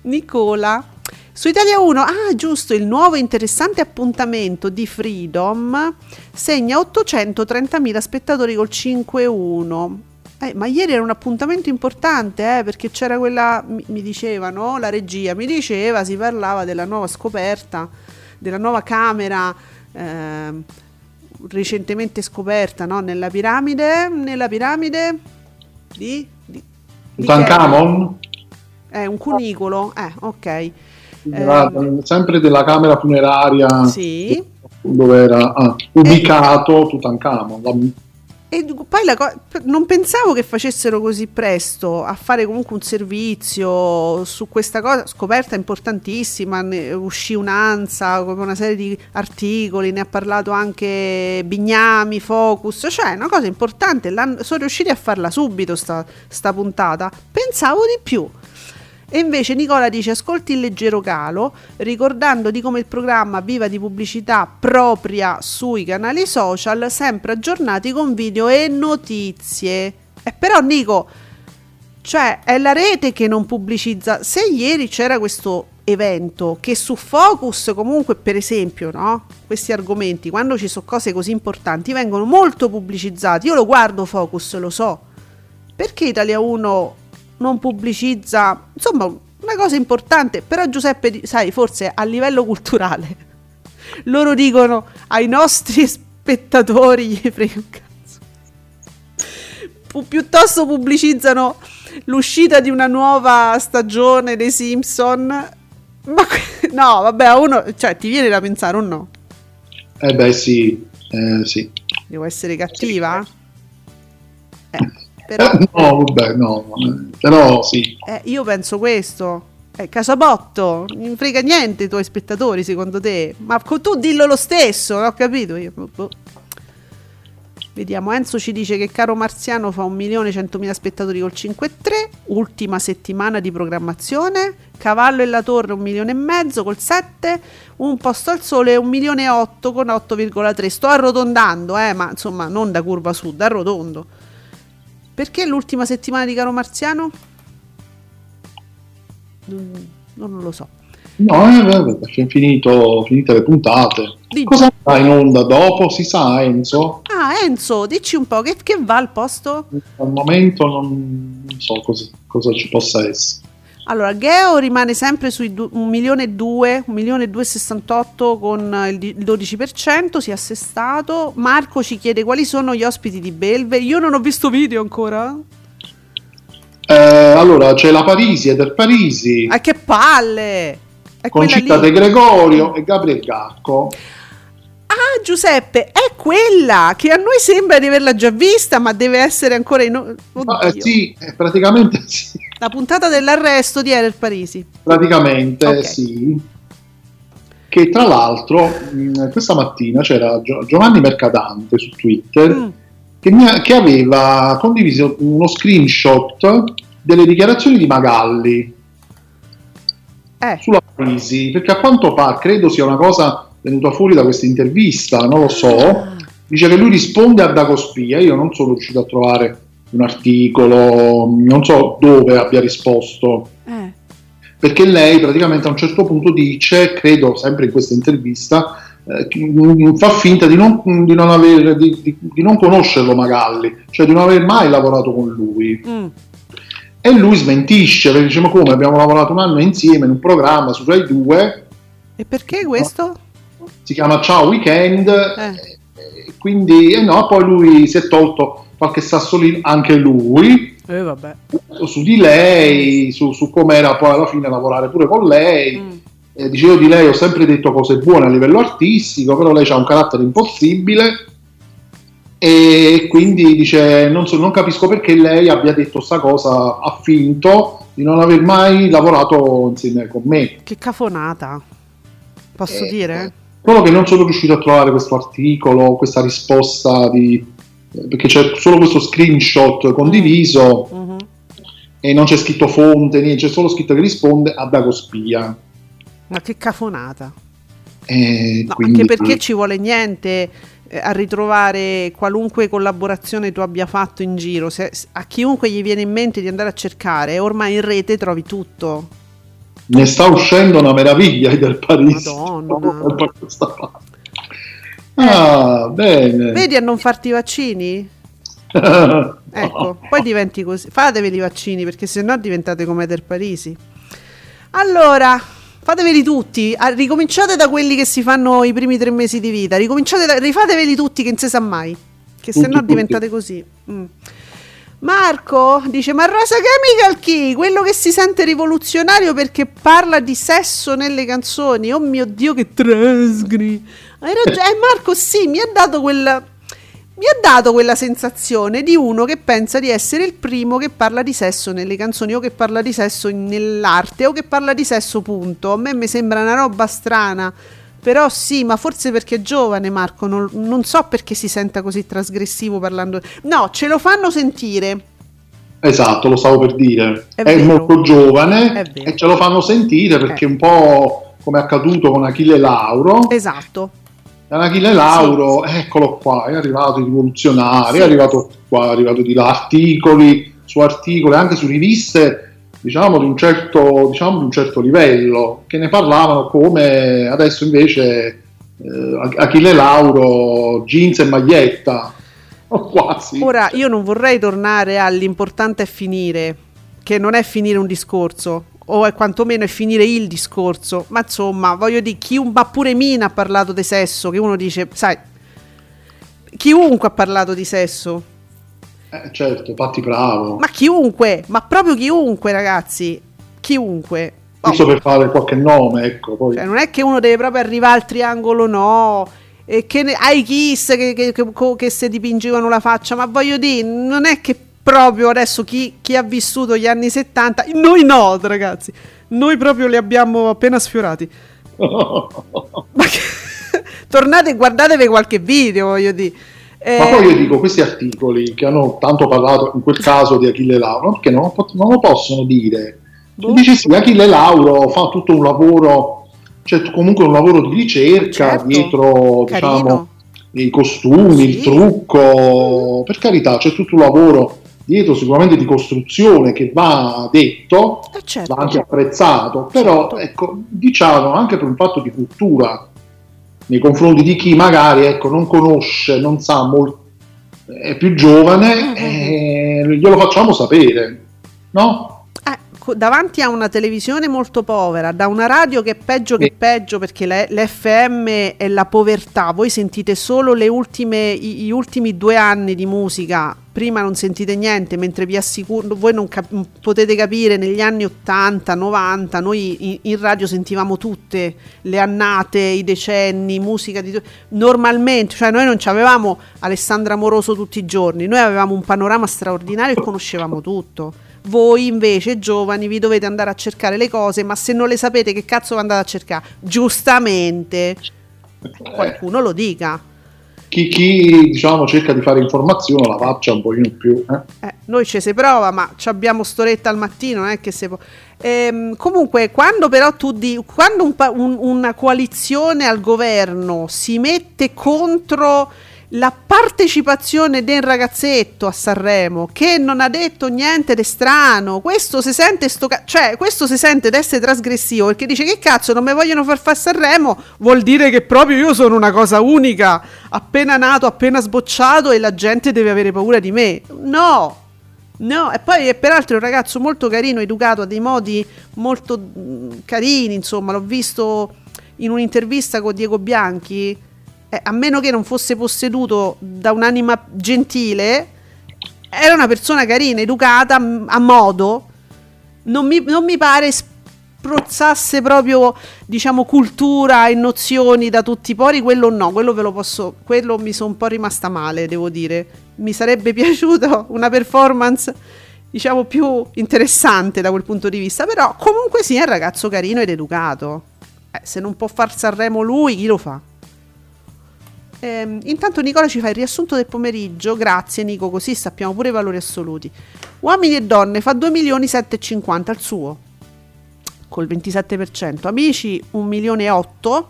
Nicola. Su Italia 1, ah giusto, il nuovo interessante appuntamento di Freedom segna 830.000 spettatori col 5-1. Eh, ma ieri era un appuntamento importante eh, perché c'era quella, mi, dicevano, la regia mi diceva, si parlava della nuova scoperta, della nuova camera ehm, recentemente scoperta no? nella piramide, nella piramide di... di, di? È un cunicolo, eh, ok. Era sempre della camera funeraria Sì. dove era ah, ubicato Tutankhamon. La- E poi la co- non pensavo che facessero così presto a fare comunque un servizio su questa cosa, scoperta importantissima, ne uscì un'ANSA con una serie di articoli, ne ha parlato anche Bignami, Focus, cioè una cosa importante, sono riusciti a farla subito sta, sta puntata, pensavo di più. E invece Nicola dice ascolti il leggero calo, ricordando di come il programma viva di pubblicità propria sui canali social, sempre aggiornati con video e notizie. E però Nico, cioè è la rete che non pubblicizza. Se ieri c'era questo evento che su Focus comunque per esempio, no? Questi argomenti, quando ci sono cose così importanti, vengono molto pubblicizzati. Io lo guardo Focus, lo so. Perché Italia 1 non pubblicizza, insomma, una cosa importante, però Giuseppe, sai, forse a livello culturale, loro dicono ai nostri spettatori gli frega un cazzo. Piuttosto pubblicizzano l'uscita di una nuova stagione dei Simpson. Ma no, vabbè, a uno, cioè, ti viene da pensare o no? Eh beh sì, eh, sì. Devo essere cattiva? Eh, però... Eh, no, vabbè, no, eh, però sì. Eh, io penso questo. Eh, Casabotto, non frega niente i tuoi spettatori secondo te. Ma tu dillo lo stesso, non ho capito io. boh. Vediamo, Enzo ci dice che Caro Marziano fa 1.100.000 spettatori col 5,3, ultima settimana di programmazione, Cavallo e la Torre 1 milione e mezzo col 7, Un posto al sole 1 milione e 8 con 8,3. Sto arrotondando, eh, ma insomma non da curva sud, arrotondo. Perché l'ultima settimana di Caro Marziano? Non, non lo so. No, eh, vabbè, perché è finito, finite le puntate. Dici. Cosa va in onda dopo? Si sa, Enzo? Ah, Enzo, dici un po', che, che va al posto? Al momento non, non so cosa, cosa ci possa essere. Allora, Geo rimane sempre sui du- 1 milione e 2, 1 milione e 268 con il di- il 12%, si è assestato. Marco ci chiede quali sono gli ospiti di Belve. Io non ho visto video ancora. Eh, allora c'è la Parisi e del Parisi, Ah, che palle! È con Città lì. De Gregorio e Gabriel Gacco. Ah, Giuseppe, è quella che a noi sembra di averla già vista, ma deve essere ancora in... Ma, eh, Oddio. sì, eh, praticamente sì. La puntata dell'arresto di Erer Parisi. Praticamente Ok. sì. Che tra l'altro mh, questa mattina c'era Gio- Giovanni Mercadante su Twitter Mm. che, ha- che aveva condiviso uno screenshot delle dichiarazioni di Magalli Eh, sulla crisi, perché a quanto pare, credo sia una cosa venuta fuori da questa intervista, non lo so, dice che lui risponde a Dagospia, io non sono riuscito a trovare un articolo, non so dove abbia risposto, eh. perché lei praticamente a un certo punto dice, credo sempre in questa intervista, eh, fa finta di non, di non aver- di- di- non conoscerlo Magalli, cioè di non aver mai lavorato con lui. Mm. E lui smentisce, perché dice, ma come abbiamo lavorato un anno insieme in un programma su Rai 2, E perché questo? si chiama Ciao Weekend, Eh. e quindi, e no, poi lui si è tolto qualche sassolino, anche lui, Eh, su di lei, su, su com'era poi alla fine lavorare pure con lei. Mm. Eh, dice io di lei ho sempre detto cose buone a livello artistico, però lei ha un carattere impossibile e quindi dice non, so- non capisco perché lei abbia detto sta cosa, ha finto di non aver mai lavorato insieme con me. Che cafonata. Posso Eh, dire? Solo che non sono riuscito a trovare questo articolo, questa risposta di... eh, perché c'è solo questo screenshot condiviso Mhm. e non c'è scritto fonte, niente, c'è solo scritto che risponde a Dagospia. Ma che cafonata. E No, quindi- anche perché ci vuole niente eh, a ritrovare qualunque collaborazione tu abbia fatto in giro. Se- a chiunque gli viene in mente di andare a cercare, ormai in rete trovi tutto. Ne sta uscendo una meraviglia del Parisi. Madonna. Ah, bene. Vedi a non farti i vaccini? Ecco, poi diventi così. Fateveli i vaccini perché sennò diventate come Eder Parisi. Allora, fateveli tutti. Ah, ricominciate da quelli che si fanno i primi tre mesi di vita. Ricominciate da, rifateveli tutti che non si sa mai. Che sennò tutti. diventate così. Mm. Marco dice: Ma Rosa Chemical chi? Quello che si sente rivoluzionario perché parla di sesso nelle canzoni. Oh mio dio, che trasgri! Hai ragione, eh, Marco. Sì, mi ha dato quella. Mi ha dato quella sensazione di uno che pensa di essere il primo che parla di sesso nelle canzoni o che parla di sesso nell'arte o che parla di sesso punto. A me mi sembra una roba strana. Però sì, ma forse perché è giovane Marco, non, non so perché si senta così trasgressivo parlando. No, ce lo fanno sentire. Esatto, lo stavo per dire. È È, molto giovane È e ce lo fanno sentire perché Eh. un po' come è accaduto con Achille Lauro. Esatto. E Achille Lauro, eccolo qua, è arrivato il rivoluzionario, Sì. è arrivato qua, è arrivato di là, articoli su articoli, anche su riviste diciamo di un certo, diciamo, di un certo livello, che ne parlavano come adesso invece eh, Achille Lauro, jeans e maglietta, o quasi. Ora io non vorrei tornare all'importante è finire, che non è finire un discorso, o è quantomeno è finire il discorso, ma insomma, voglio dire, chiun- ma pure Mina ha parlato di sesso, che uno dice, sai, chiunque ha parlato di sesso, Eh, certo, Patti Bravo, ma chiunque, ma proprio chiunque ragazzi, chiunque. Oh, giusto per fare qualche nome, ecco, poi... cioè, non è che uno deve proprio arrivare al triangolo no, e che ne- ai Kiss che, che, che, che se dipingevano la faccia, ma voglio dire, non è che proprio adesso chi, chi ha vissuto gli anni 70, noi no ragazzi, noi proprio li abbiamo appena sfiorati. Ma che- tornate e guardatevi qualche video, voglio dire. Eh, Ma poi io dico, questi articoli che hanno tanto parlato in quel caso di Achille Lauro, perché non, non lo possono dire? Boh. Dice sì, Achille Lauro fa tutto un lavoro, c'è comunque un lavoro di ricerca Certo, dietro carino. diciamo, i costumi, Sì. il trucco, per carità c'è tutto un lavoro dietro sicuramente di costruzione che va detto, eh, certo. va anche apprezzato, però Certo. ecco, diciamo anche per un fatto di cultura nei confronti di chi magari ecco, non conosce, non sa molto, è più giovane, Mm-hmm. eh, glielo facciamo sapere, no? Eh, davanti a una televisione molto povera, da una radio che è peggio che peggio perché le- l'FM è la povertà, voi sentite solo le ultime, i- gli ultimi due anni di musica, prima non sentite niente, mentre vi assicuro, voi non cap- potete capire, negli anni 80, 90, noi in, in radio sentivamo tutte le annate, i decenni, musica di... Normalmente, cioè noi non avevamo Alessandra Moroso tutti i giorni, noi avevamo un panorama straordinario e conoscevamo tutto. Voi invece, giovani, vi dovete andare a cercare le cose, ma se non le sapete, che cazzo andate a cercare? Giustamente, qualcuno lo dica. Chi, chi, diciamo, cerca di fare informazione la faccia un pochino più. eh. Eh, noi ci si prova, ma ci abbiamo storetta al mattino, non è che se può. Ehm, comunque, quando però tu di, quando un un- una coalizione al governo si mette contro la partecipazione del ragazzetto a Sanremo che non ha detto niente di strano, questo si sente sto ca- cioè questo si sente d'essere trasgressivo perché dice che cazzo non mi vogliono far fare Sanremo, vuol dire che proprio io sono una cosa unica, appena nato, appena sbocciato e la gente deve avere paura di me. No, No, e poi è peraltro un ragazzo molto carino, educato, ha dei modi molto mm, carini, insomma, l'ho visto in un'intervista con Diego Bianchi, eh, a meno che non fosse posseduto da un'anima gentile, era una persona carina, educata, a modo, non mi, non mi pare spruzzasse proprio, diciamo, cultura e nozioni da tutti i pori, quello no, quello ve lo posso, quello mi sono un po' rimasta male, devo dire. Mi sarebbe piaciuto una performance, diciamo, più interessante da quel punto di vista, però comunque sia un ragazzo carino ed educato. Eh, se non può far Sanremo lui, chi lo fa? Ehm, intanto Nicola ci fa il riassunto del pomeriggio, grazie Nico, così sappiamo pure i valori assoluti. Uomini e donne fa 2 milioni 750 al suo, col 27%. Amici 1 milione e 8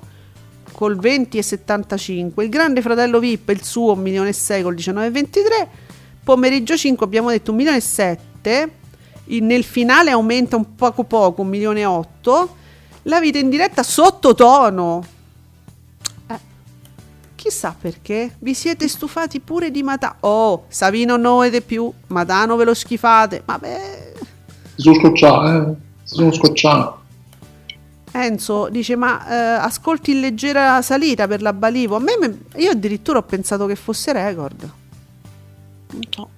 col 20,75. Il grande fratello VIP il suo 1 milione e 6 col 19,23. Pomeriggio 5 abbiamo detto 1 milione e 7. Il- nel finale aumenta un poco poco, 1 milione e 8. La vita in diretta sottotono. Chissà perché. Vi siete stufati pure di Matano. Oh, Savino non volete più. Matano ve lo schifate. Vabbè. Si sono scocciati, eh. Si sono scocciati. Enzo dice: Ma eh, ascolti in leggera salita per la Balivo. A me, me- io addirittura ho pensato che fosse record. Non so.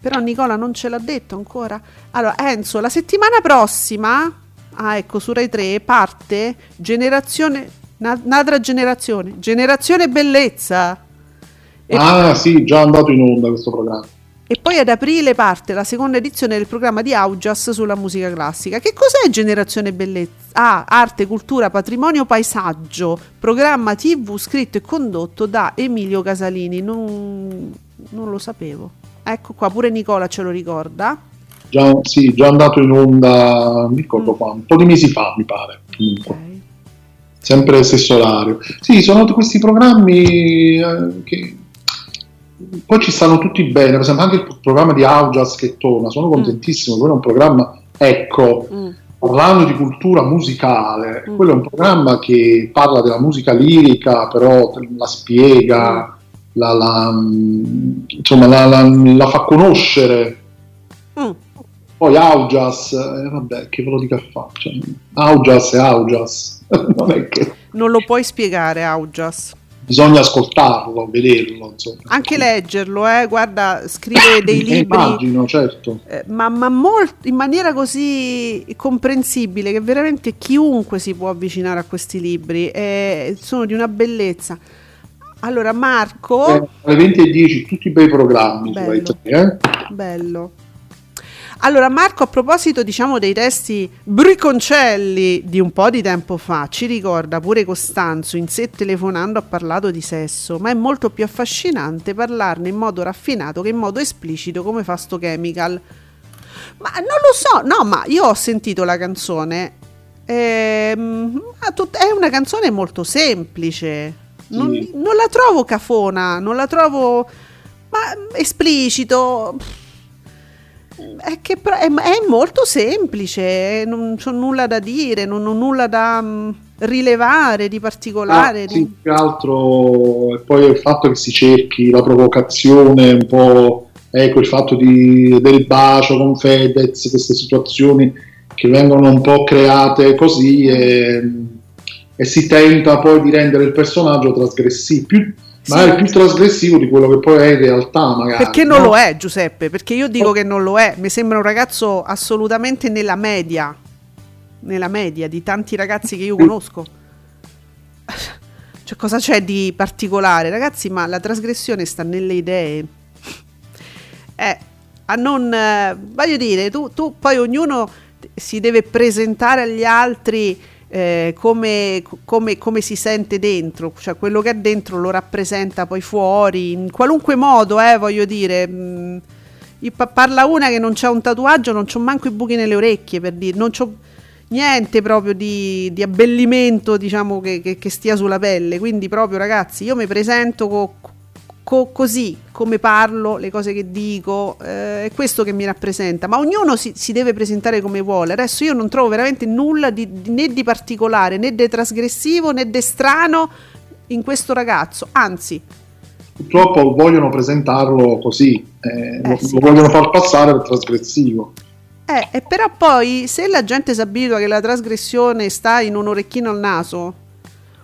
Però Nicola non ce l'ha detto ancora. Allora, Enzo, la settimana prossima, ah, ecco, su Rai 3 parte Generazione. Na- Un'altra generazione, Generazione Bellezza. E- Ah, sì, già andato in onda questo programma. E poi ad aprile parte la seconda edizione del programma di Augias sulla musica classica. Che cos'è Generazione Bellezza? Ah, arte, cultura, patrimonio, paesaggio. Programma TV scritto e condotto da Emilio Casalini. Non, non lo sapevo. Ecco qua, pure Nicola ce lo ricorda. Già, sì, già andato in onda, mi ricordo quando, un po' di mesi fa, mi pare. Comunque. Ok. Sempre stesso orario. Sì, sono questi programmi eh, che poi ci stanno tutti bene, per esempio anche il programma di Augias che torna, sono contentissimo, quello è un programma, ecco, Mm. parlando di cultura musicale, Mm. quello è un programma che parla della musica lirica, però la spiega, la, la, mm, insomma, la, la- la fa conoscere. Mm. Poi Augias, eh, vabbè, che ve lo dica a fare? Cioè, Augias è Augias, non che Non lo puoi spiegare, Augias. bisogna ascoltarlo, vederlo, insomma. Anche leggerlo, eh. Guarda, scrive dei Eh, libri. immagino, certo. Eh, ma, ma molt- in maniera così comprensibile che veramente chiunque si può avvicinare a questi libri eh, sono di una bellezza. Allora, Marco, Eh, alle 20 e 10 tutti i bei programmi su Bello. Rai 3, eh? bello. Allora, Marco, a proposito, diciamo, dei testi briconcelli di un po' di tempo fa, ci ricorda pure Costanzo in sé telefonando ha parlato di sesso, ma è molto più affascinante parlarne in modo raffinato che in modo esplicito come fa sto chemical. Ma non lo so, no, ma io ho sentito la canzone. ehm, è una canzone molto semplice. Non, non la trovo cafona, non la trovo ma esplicito. È che è, è molto semplice, non c'ho nulla da dire, non ho nulla da mm, rilevare di particolare. Ah, di- sì, più che altro e poi il fatto che si cerchi la provocazione un po' ecco il fatto di, del bacio con Fedez, queste situazioni che vengono un po' create così e, e si tenta poi di rendere il personaggio trasgressivo, più, magari più trasgressivo di quello che poi è in realtà magari. Perché non no? lo è Giuseppe, perché io dico che non lo è, mi sembra un ragazzo assolutamente nella media, nella media di tanti ragazzi che io conosco. Cioè, cosa c'è di particolare? Ragazzi, ma la trasgressione sta nelle idee. Eh, a non... eh, voglio dire, tu, tu poi ognuno si deve presentare agli altri eh, come, come- come si sente dentro, cioè quello che è dentro lo rappresenta poi fuori, in qualunque modo, eh, voglio dire. mm, io pa- parla una che non c'ha un tatuaggio, non c'ho manco i buchi nelle orecchie per dire, non c'ho niente proprio di, di abbellimento, diciamo, che, che- che stia sulla pelle. Quindi proprio ragazzi, io mi presento co- co- così, come parlo, le cose che dico, eh, è questo che mi rappresenta. Ma ognuno si, si deve presentare come vuole. Adesso io non trovo veramente nulla di, né di particolare, né di trasgressivo, né di strano in questo ragazzo. Anzi, Purtroppo vogliono presentarlo così, eh, lo, sì. lo vogliono far passare per trasgressivo. Eh, e però poi se la gente si abitua che la trasgressione sta in un orecchino al naso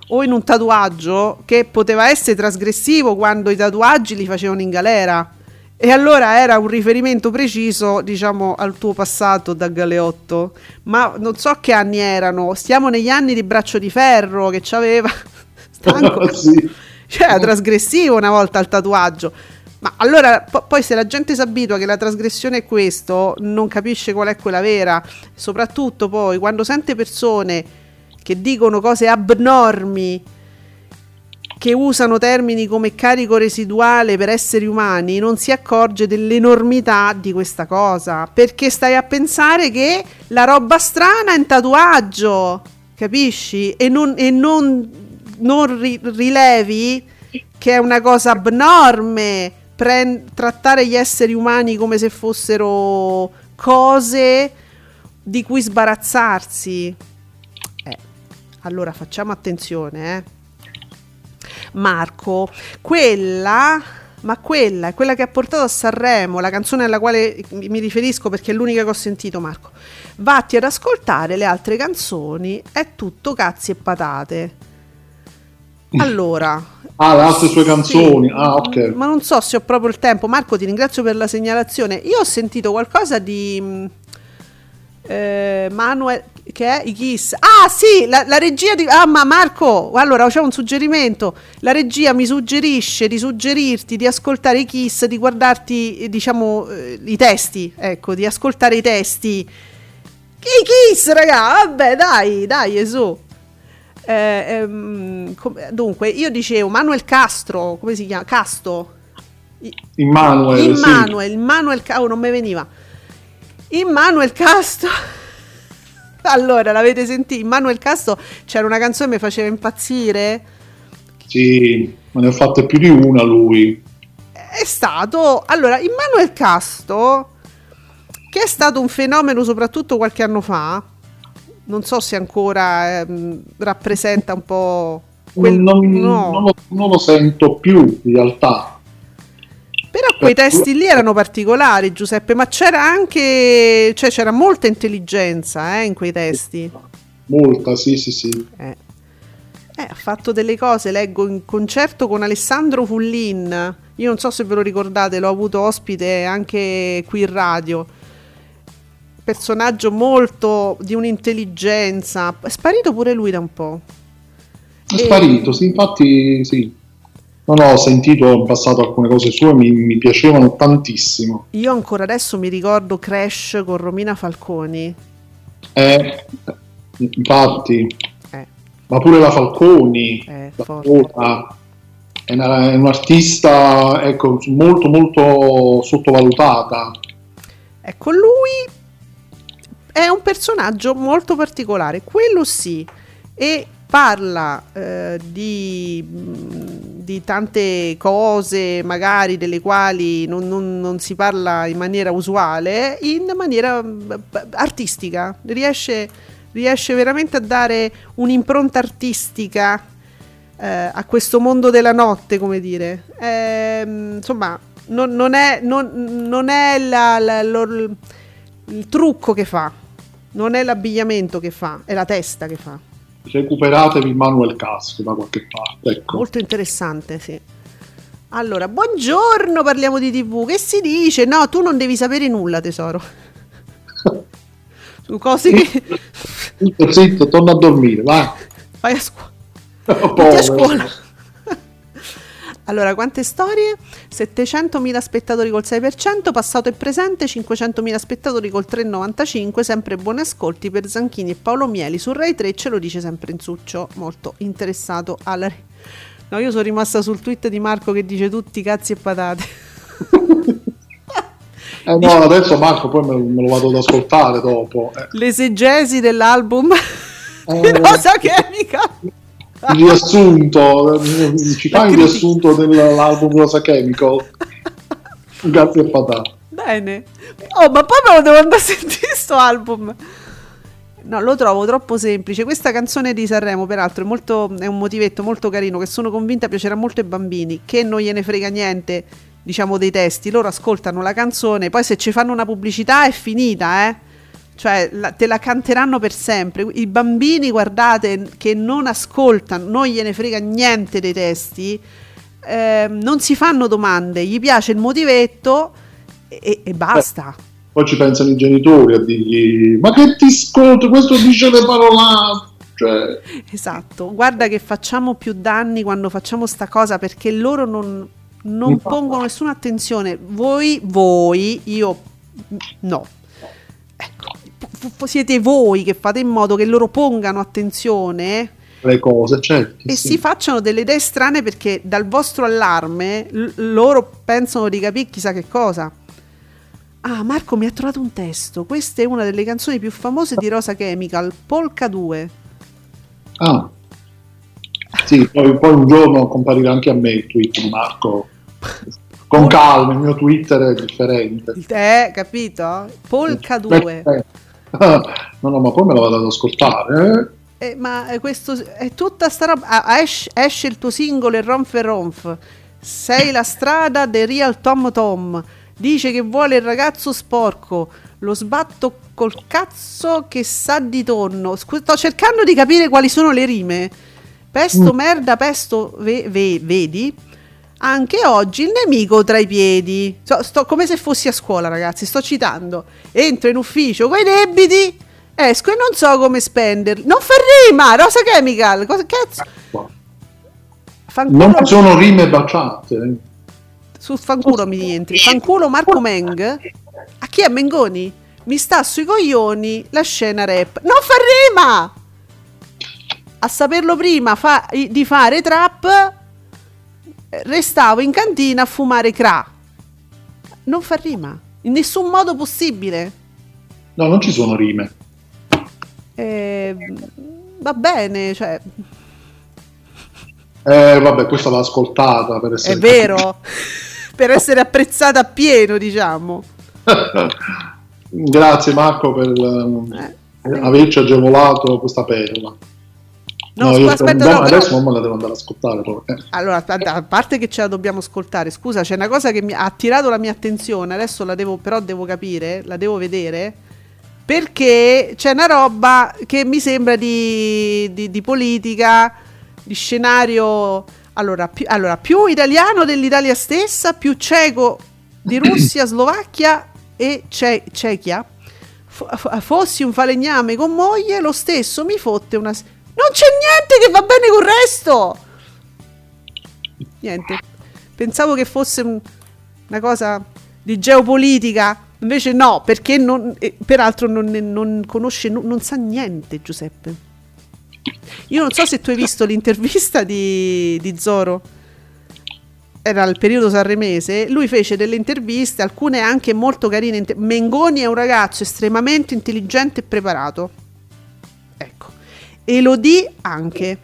o in un tatuaggio che poteva essere trasgressivo quando i tatuaggi li facevano in galera e allora era un riferimento preciso diciamo al tuo passato da galeotto ma non so che anni erano stiamo negli anni di braccio di ferro che c'aveva stanco Sì. cioè era trasgressivo una volta il tatuaggio. Ma allora po- poi se la gente si abitua che la trasgressione è questo, non capisce qual è quella vera. Soprattutto poi quando sente persone che dicono cose abnormi, che usano termini come carico residuale per esseri umani, non si accorge dell'enormità di questa cosa. Perché stai a pensare che la roba strana è un tatuaggio, capisci? E non, e non, non ri- rilevi che è una cosa abnorme pren- trattare gli esseri umani come se fossero cose di cui sbarazzarsi. Allora facciamo attenzione, eh. Marco, quella, ma quella è quella che ha portato a Sanremo, la canzone alla quale mi riferisco perché è l'unica che ho sentito, Marco. Vatti ad ascoltare le altre canzoni, è tutto cazzi e patate. Allora, Ah, le altre sue canzoni. sì, Ah, ok. Ma non so se ho proprio il tempo. Marco, ti ringrazio per la segnalazione. Io ho sentito qualcosa di mh, eh, Manuel che è i Kiss. Ah, sì, la, la regia di Ah, ma Marco, allora c'è un suggerimento. La regia mi suggerisce di suggerirti di ascoltare i Kiss, di guardarti, eh, diciamo, eh, i testi, ecco, di ascoltare i testi. I Kiss, raga, vabbè, dai, dai, su. Eh, ehm, com- dunque, io dicevo Manuel Castro, come si chiama? Casto. I- Immanuel, sì. Immanuel, Manuel Ca- oh, non mi veniva. Immanuel Casto. allora, l'avete sentito? Immanuel Casto c'era una canzone che mi faceva impazzire. Sì, ma ne ha fatte più di una lui. È stato allora Immanuel Casto, che è stato un fenomeno soprattutto qualche anno fa. Non so se ancora ehm, rappresenta un po' quel non, no. non lo, non lo sento più in realtà. Però quei testi lì erano particolari, Giuseppe, ma c'era anche, cioè c'era molta intelligenza eh, in quei testi. Molta, sì, sì, sì. Eh. Eh, ha fatto delle cose, leggo in concerto con Alessandro Fullin. Io non so se ve lo ricordate, l'ho avuto ospite anche qui in radio. Personaggio molto di un'intelligenza. È sparito pure lui da un po'. È E- sparito, sì, infatti sì. Non ho sentito in passato alcune cose sue, mi, mi piacevano tantissimo. Io ancora adesso mi ricordo Crash con Romina Falconi. Eh, infatti, Eh, ma pure la Falconi, Eh, forte. sola, è, una- è un'artista ecco, molto molto sottovalutata. Ecco, lui è un personaggio molto particolare, quello sì, e parla eh, di, mh, di tante cose, magari delle quali non, non- non si parla in maniera usuale, in maniera artistica, riesce, riesce veramente a dare un'impronta artistica eh, a questo mondo della notte, come dire. Ehm, insomma, non, non è, non è la- la- lo- il trucco che fa, non è l'abbigliamento che fa, è la testa che fa. Recuperatevi Manuel Casco da qualche parte. Ecco. Molto interessante, sì. Allora, buongiorno, parliamo di TV. Che si dice? No, tu non devi sapere nulla, tesoro. Su cose che Zitto, zitto, torna a dormire, vai. fai a scuola. Tutti a scuola. Allora, quante storie? 700.000 spettatori col 6%, passato e presente, 500.000 spettatori col 3,95%, sempre buoni ascolti per Zanchini e Paolo Mieli su Rai 3, ce lo dice sempre Insuccio, molto interessato alla... No, io sono rimasta sul tweet di Marco che dice tutti cazzi e patate. Eh no, adesso Marco poi me, me lo vado ad ascoltare dopo. Eh, L'esegesi dell'album di Eh. Rosa Chemical. Il riassunto, ci fai il riassunto dell'album Rosa Chemical? Grazie a patate. Bene. Oh, ma poi me lo devo andare a sentire sto album. No, lo trovo troppo semplice. Questa canzone di Sanremo, peraltro, è, molto, è un motivetto molto carino che sono convinta piacerà molto ai bambini, che non gliene frega niente, diciamo, dei testi. Loro ascoltano la canzone, poi se ci fanno una pubblicità è finita, eh. Cioè, la- te la canteranno per sempre. I bambini, guardate, che non ascoltano, non gliene frega niente dei testi, ehm, non si fanno domande, gli piace il motivetto e, e basta. Poi ci pensano i genitori a dirgli: Ma che ti ascolto? Questo dice le parolate. Cioè, Esatto, guarda che facciamo più danni quando facciamo sta cosa perché loro non, non pongono nessuna attenzione. Voi, voi, io no. Siete voi che fate in modo che loro pongano attenzione le cose, certo. e sì. si facciano delle idee strane perché dal vostro allarme l- loro pensano di capire chissà che cosa. Ah, Marco mi ha trovato un testo. Questa è una delle canzoni più famose di Rosa Chemical, Polka 2. Ah. Sì, poi, poi un giorno comparirà anche a me il tweet di Marco. Con calma, il mio Twitter è differente. Eh, capito? Polka 2. Eh, No, no, ma poi me la vado ad ascoltare. eh. Eh, ma eh, questo è tutta sta roba. ah, ah, esce, esce il tuo singolo, il Ronf e Ronf. Sei la strada del real Tom Tom. Dice che vuole il ragazzo sporco. Lo sbatto col cazzo che sa di tonno. Scu- sto cercando di capire quali sono le rime. Pesto, Mm. merda, pesto, ve- ve- vedi? Anche oggi il nemico tra i piedi. So- sto come se fossi a scuola, ragazzi. Sto citando. Entro in ufficio coi debiti. Esco e non so come spenderli. Non fa rima! Rosa Chemical! Cosa cazzo? Fanculo, Non sono rime baciate. eh. su fanculo mi rientri. Fanculo Marco Meng. A chi è Mengoni? Mi sta sui coglioni la scena rap. Non fa rima! A saperlo prima fa- di fare trap, restavo in cantina a fumare cra. Non fa rima. In nessun modo possibile. No, non ci sono rime. Eh, va bene, cioè, Eh, vabbè, questa l'ho ascoltata per essere è vero. per essere apprezzata appieno, diciamo. Grazie Marco per ehm, Eh. averci agevolato questa perla. No, io scusa, aspetta, no, no, però- adesso non me la devo andare ad ascoltare. però, eh. Allora, a a parte che ce la dobbiamo ascoltare, scusa, c'è una cosa che mi ha attirato la mia attenzione, adesso la devo, però devo capire, la devo vedere, perché c'è una roba che mi sembra di, di- di politica, di scenario, allora più, allora, più italiano dell'Italia stessa, più ceco di Russia, Slovacchia e Ce- Cechia. F- fossi un falegname con moglie, lo stesso mi fotte una... Non c'è niente che va bene col resto! Niente. Pensavo che fosse un- una cosa di geopolitica. Invece no, perché non, eh, peraltro non, non conosce, non, non sa niente Giuseppe. Io non so se tu hai visto l'intervista di, di Zoro. Era il periodo sanremese. Lui fece delle interviste, alcune anche molto carine. Mengoni è un ragazzo estremamente intelligente e preparato. Ecco. Elodie anche.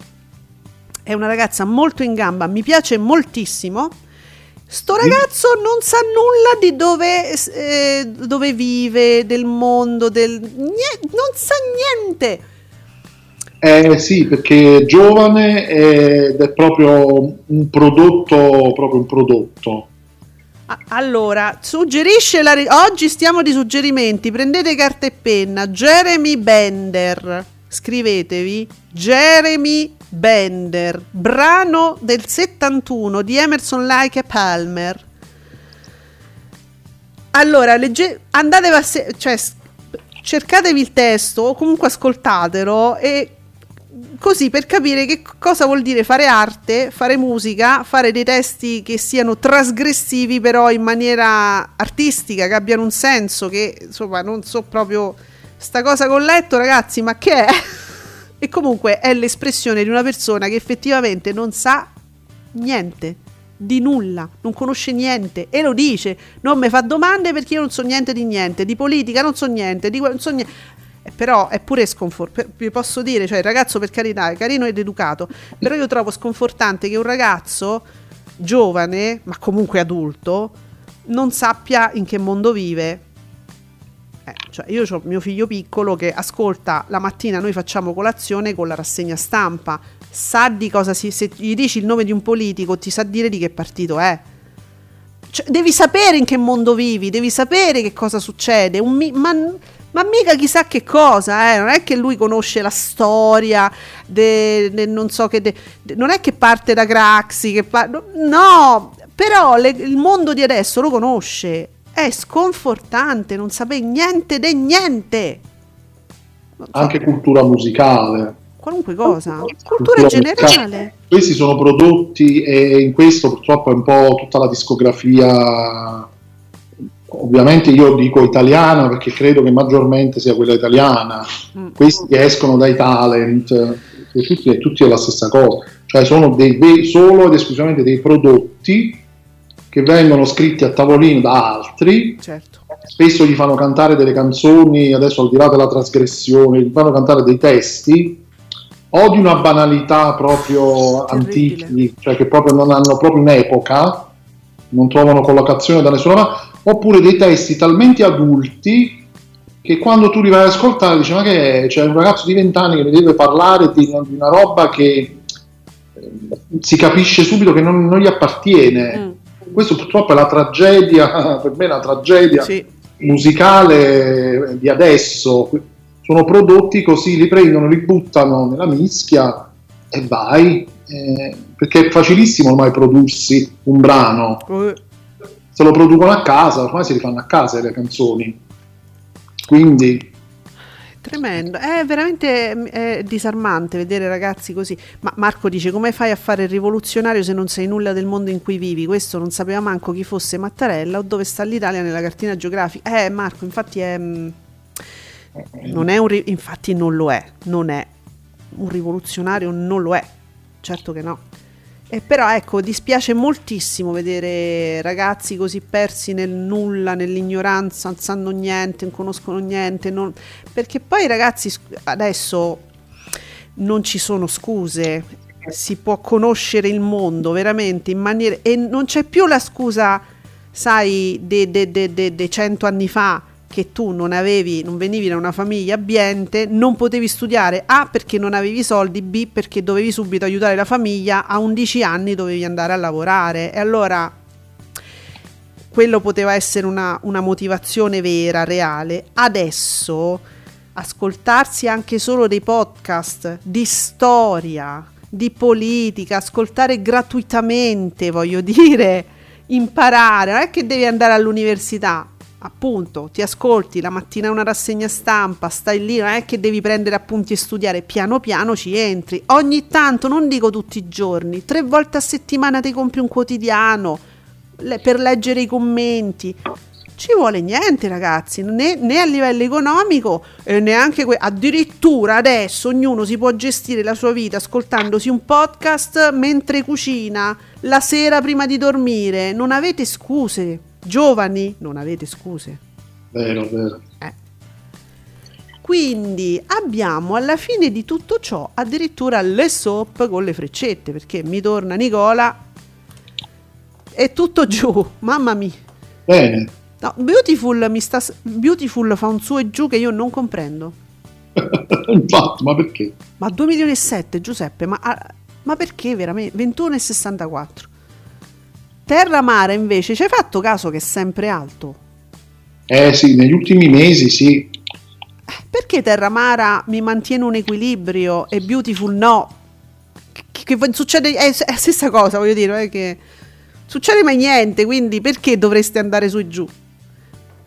È una ragazza molto in gamba, mi piace moltissimo. Sto ragazzo non sa nulla di dove, eh, dove vive, del mondo, del... nie- non sa niente. Eh sì, perché è giovane ed è proprio un prodotto, proprio un prodotto. Allora, suggerisce la oggi stiamo di suggerimenti. Prendete carta e penna. Jeremy Bender. Scrivetevi Jeremy Bender, brano del 71 di Emerson Lake e Palmer. Allora, legge- andatevi a se- cioè, cercatevi il testo o comunque ascoltatelo e così per capire che cosa vuol dire fare arte, fare musica, fare dei testi che siano trasgressivi però in maniera artistica, che abbiano un senso, che insomma non so proprio sta cosa ho letto ragazzi, ma che è? e comunque è l'espressione di una persona che effettivamente non sa niente di nulla, non conosce niente e lo dice, non mi fa domande perché io non so niente di niente, di politica non so niente, di non so niente. Eh, Però è pure sconfortante, vi posso dire, cioè il ragazzo per carità è carino ed educato, però io trovo sconfortante che un ragazzo giovane, ma comunque adulto, non sappia in che mondo vive. Eh, cioè io ho mio figlio piccolo che ascolta la mattina, noi facciamo colazione con la rassegna stampa, sa di cosa si... se gli dici il nome di un politico ti sa dire di che partito è. Cioè, devi sapere in che mondo vivi, devi sapere che cosa succede, mi- ma, ma mica chissà che cosa, eh, non è che lui conosce la storia, de- de- non so de- non è che parte da Craxi, che pa- no, no, però le- il mondo di adesso lo conosce, è sconfortante, non sapere niente di niente, so, Anche cultura musicale. qualunque cosa, cultura musicale. generale. Questi sono prodotti e in questo purtroppo è un po' tutta la discografia, ovviamente io dico italiana perché credo che maggiormente sia quella italiana, Mm. questi escono dai talent, e tutti, tutti è la stessa cosa, cioè sono dei, dei- solo ed esclusivamente dei prodotti che vengono scritti a tavolino da altri, Certo. spesso gli fanno cantare delle canzoni, adesso al di là della trasgressione, gli fanno cantare dei testi o di una banalità proprio Terribile. antichi, cioè che proprio non hanno proprio un'epoca, non trovano collocazione da nessuna parte, oppure dei testi talmente adulti che quando tu li vai ad ascoltare dici ma che è? C'è un ragazzo di 20 anni che mi deve parlare di una, di una roba che eh, si capisce subito che non, non gli appartiene. Mm, Questo purtroppo è la tragedia, per me è la tragedia sì. musicale di adesso. Sono prodotti così, li prendono, li buttano nella mischia e vai. Eh, perché è facilissimo ormai prodursi un brano. Eh, Se lo producono a casa, ormai si rifanno a casa le canzoni. Quindi Tremendo, è veramente mm, è disarmante vedere ragazzi così. Ma Marco dice: Come fai a fare il rivoluzionario se non sai nulla del mondo in cui vivi? Questo non sapeva manco chi fosse Mattarella o dove sta l'Italia nella cartina geografica. Eh, Marco, infatti è. mm, Non è un infatti non lo è, non è un rivoluzionario, non lo è. Certo che no. E però ecco, dispiace moltissimo vedere ragazzi così persi nel nulla, nell'ignoranza, non sanno niente, non conoscono niente, non- perché poi ragazzi adesso non ci sono scuse, si può conoscere il mondo veramente in maniera... e non c'è più la scusa, sai, dei cento anni fa che tu non avevi, non venivi da una famiglia abbiente, non potevi studiare A perché non avevi soldi, B perché dovevi subito aiutare la famiglia, a 11 anni dovevi andare a lavorare e allora quello poteva essere una, una motivazione vera, reale. Adesso ascoltarsi anche solo dei podcast di storia, di politica, ascoltare gratuitamente, voglio dire, imparare, non è che devi andare all'università, appunto, ti ascolti la mattina una rassegna stampa, stai lì, non è che devi prendere appunti e studiare, piano piano ci entri. Ogni tanto, non dico tutti i giorni, tre volte a settimana ti compri un quotidiano le- per leggere i commenti. Ci vuole niente, ragazzi, né, né a livello economico e neanche que- addirittura adesso ognuno si può gestire la sua vita ascoltandosi un podcast mentre cucina la sera prima di dormire. Non avete scuse, giovani, non avete scuse. vero, vero. Quindi abbiamo alla fine di tutto ciò addirittura le soap con le freccette perché mi torna Nicola è tutto giù, mamma mia. Bene. No, Beautiful, mi sta, Beautiful fa un su e giù che io non comprendo. Infatti, ma perché? Ma 2 milioni e 7 Giuseppe, ma, ah, ma perché veramente? 21,64. Terra Mara invece, ci hai fatto caso che è sempre alto? Eh sì, negli ultimi mesi sì. Perché Terra Mara mi mantiene un equilibrio e Beautiful no? Che, che succede? È, è la stessa cosa, voglio dire, è che succede mai niente, quindi perché dovreste andare su e giù?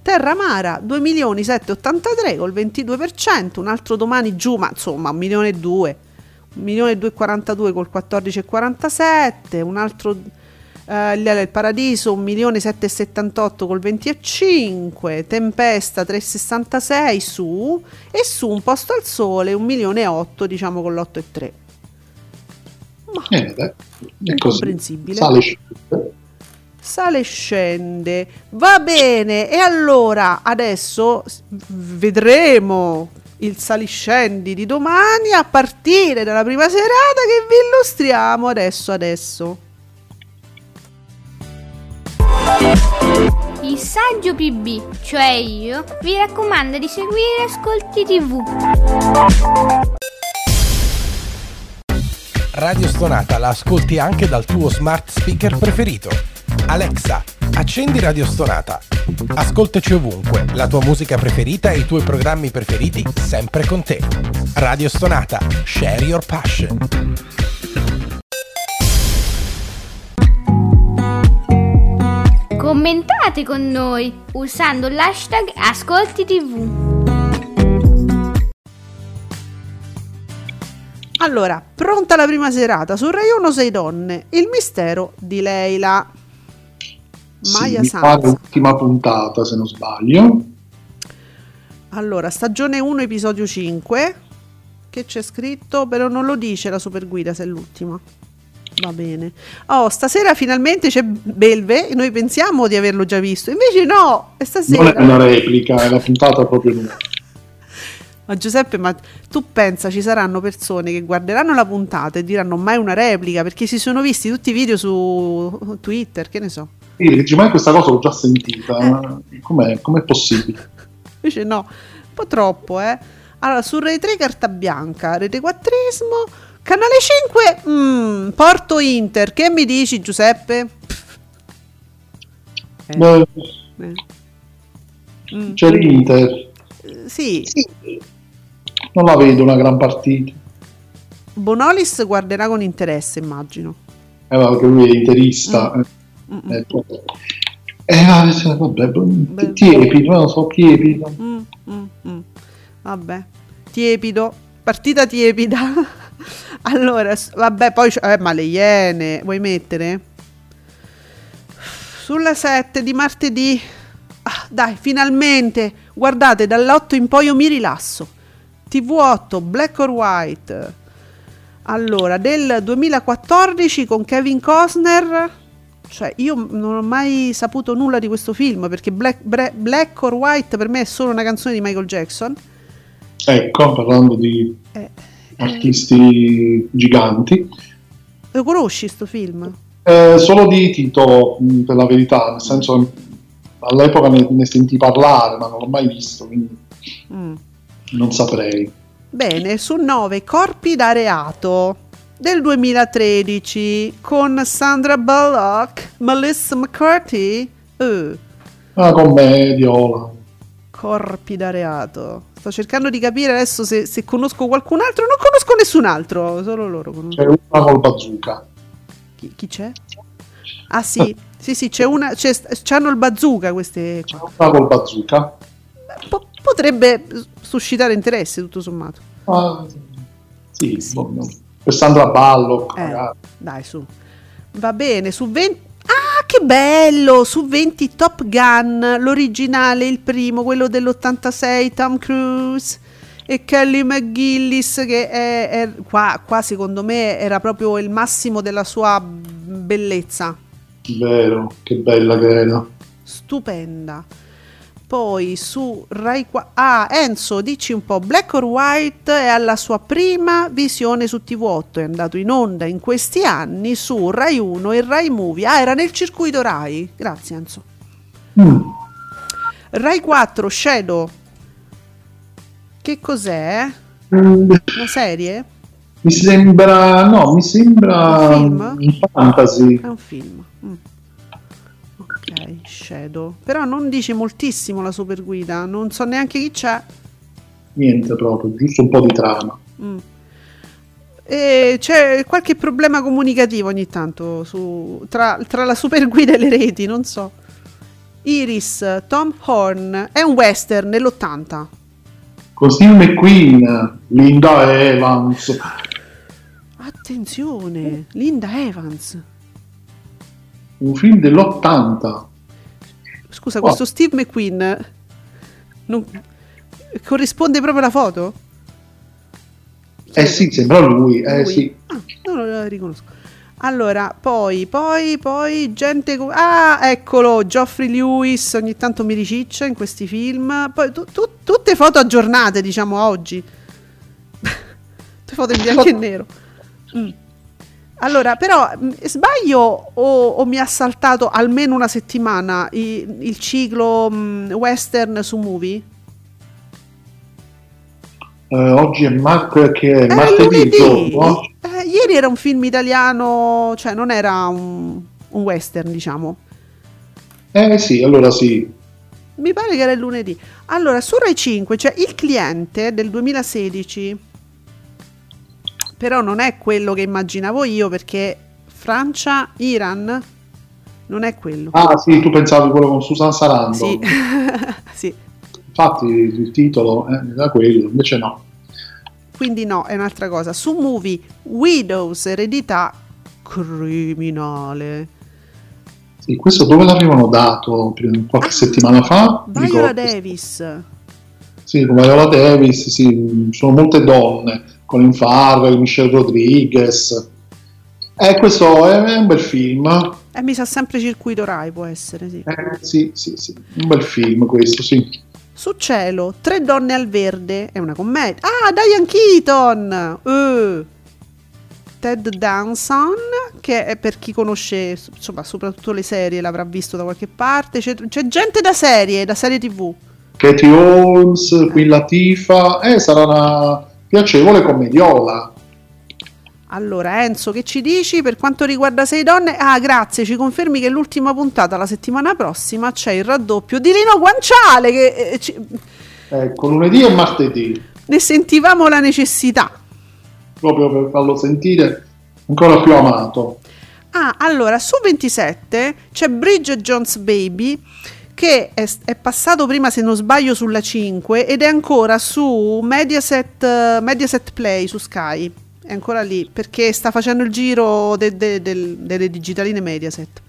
Terra Mara 2.783 col 22%, un altro domani giù, ma insomma 1 milione e 2, 1 milione e 242 col 14,47, un altro eh, il, Paradiso 1 milione 778 col 20,5, Tempesta 366 su e su un posto al sole 1 milione e 8 diciamo con l'8,3. Ma Eh, è così. incomprensibile Sale scende. sale e scende. Va bene, e allora adesso vedremo il saliscendi di domani a partire dalla prima serata che vi illustriamo adesso adesso. Il saggio PB, cioè io, vi raccomanda di seguire Ascolti TV. Radio Stonata la ascolti anche dal tuo smart speaker preferito. Alexa, accendi Radio Stonata. Ascoltaci ovunque, la tua musica preferita e i tuoi programmi preferiti sempre con te. Radio Stonata, share your passion. Commentate con noi usando l'hashtag Ascolti TV. Allora, pronta la prima serata su Rai 1 Sei donne, il mistero di Leila. Sì, Maya mi pare Sanz. l'ultima puntata, se non sbaglio. Allora, stagione 1, episodio 5. Che c'è scritto, però non lo dice la super guida se è l'ultima. Va bene. Oh, stasera finalmente c'è Belve e noi pensiamo di averlo già visto. Invece no, è Non è stasera. una replica, è la puntata proprio nuova. Ma Giuseppe, ma tu pensa ci saranno persone che guarderanno la puntata e diranno mai una replica perché si sono visti tutti i video su Twitter, che ne so. Sì, dici, ma questa cosa l'ho già sentita. Com'è, com'è possibile? Invece no, un po' troppo, eh. Allora, su Rai 3 carta bianca, Rete 4 Canale 5, mm, Porto Inter. Che mi dici Giuseppe? Eh, Beh, eh. Mm, c'è l'Inter, eh, sì, non la vedo una gran partita. Bonolis guarderà con interesse, immagino. Eh, ma che lui è interista. Mm. eh. Mm, Eh, eh, vabbè, vabbè, Beh. tiepido, non so, tiepido. mm, mm, mm. Vabbè, tiepido, partita tiepida. allora, vabbè, poi eh, ma le Iene, vuoi mettere? Sulla 7 di martedì. Ah, dai, finalmente. Guardate, dall'8 in poi io mi rilasso. TV8, Black or White. Allora, del 2014 con Kevin Costner. Cioè, io non ho mai saputo nulla di questo film perché Black, Bre- Black or White per me è solo una canzone di Michael Jackson. Ecco, parlando di Eh, artisti giganti. lo conosci sto film? Eh, solo di titolo, mh, per la verità, nel senso all'epoca ne, ne sentì parlare, ma non l'ho mai visto, quindi Mm. non saprei. Bene, su 9 Corpi da reato del 2013 con Sandra Bullock, Melissa McCarthy. Eh, Una commediola. corpi da reato. Sto cercando di capire adesso se, se conosco qualcun altro. Non conosco nessun altro, solo loro conosco. C'è una col bazooka. Chi, chi c'è? Ah sì, sì sì, c'è una, c'è, c'hanno il bazooka queste C'è una col bazooka. Po- potrebbe suscitare interesse tutto sommato. Ah, sì, boh, no. per Sandra Ballo, Eh, dai, su. Va bene, su 20... Che bello! Su 20 Top Gun, l'originale, il primo, quello dell'86, Tom Cruise e Kelly McGillis che è, è- qua, qua secondo me era proprio il massimo della sua bellezza. Vero, che bella che era. Stupenda. Poi su Rai 4... Ah, Enzo, dici un po', Black or White è alla sua prima visione su TV8, è andato in onda in questi anni su Rai 1 e Rai Movie. Ah, era nel circuito Rai. Grazie Enzo. Mm. Rai 4, Shadow. Che cos'è? Mm, Una serie? Mi sembra, no, mi sembra Un film? un fantasy. È un film. Mm. Ok, Shadow. Però non dice moltissimo la super guida, non so neanche chi c'è. Niente proprio, giusto un po' di trama. Mm. E c'è qualche problema comunicativo ogni tanto su- tra, tra la super guida e le reti, non so. Iris, Tom Horn, è un western nell'80. Con Steve McQueen, Linda Evans. Attenzione, Linda Evans. Un film dell'80. Scusa, Oh. questo Steve McQueen non- corrisponde proprio alla foto? Eh sì, sembra lui. Eh Lui? sì. Ah, non lo riconosco. Allora, poi, poi, poi, gente... co- Ah, eccolo, Geoffrey Lewis ogni tanto mi riciccia in questi film. Poi tu- tu- tutte foto aggiornate, diciamo, oggi. tutte foto in bianco e nero. Mm. Allora, però, mh, sbaglio o, o mi ha saltato almeno una settimana i- il ciclo mh, western su movie? Eh, oggi è, mar- che è Era martedì il giorno. Eh, ieri era un film italiano, cioè non era un, un western, diciamo. Eh sì, allora sì. Mi pare che era il lunedì. Allora, su Rai 5 c'è Il cliente del 2016. Però non è quello che immaginavo io perché Francia, Iran non è quello. Ah sì, tu pensavi quello con Susan Sarandon. Sì. sì. Infatti il titolo eh, era quello, invece no. Quindi no, è un'altra cosa. Su Movie Widows eredità criminale. Sì, questo dove l'avevano dato qualche settimana fa? Viola. Davis. Sì, Viola Davis, sì, sono molte donne, Colin Farrell, Michelle Rodriguez. Eh, questo è, un bel film. E mi sa sempre circuito Rai, può essere, sì. Eh, sì, sì, sì, un bel film questo, sì. Su Cielo, Tre donne al verde, è una commedia. Ah, Diane Keaton! Eh. Ted Danson, che è per chi conosce, insomma, soprattutto le serie, l'avrà visto da qualche parte. C'è, c'è gente da serie, da serie tv. Katie Holmes, Queen Latifah, eh, sarà una piacevole commediola. Allora, Enzo, che ci dici per quanto riguarda Sei donne? Ah, grazie, ci confermi che l'ultima puntata, la settimana prossima, c'è il raddoppio di Lino Guanciale, che eh, ci- Ecco, lunedì e martedì, ne sentivamo la necessità. proprio per farlo sentire ancora più amato. Ah, allora, su 27 c'è Bridget Jones Baby che è, è passato prima, se non sbaglio, sulla 5 ed è ancora su Mediaset, Mediaset Play su Sky. È ancora lì perché sta facendo il giro de- de- del- delle digitaline Mediaset.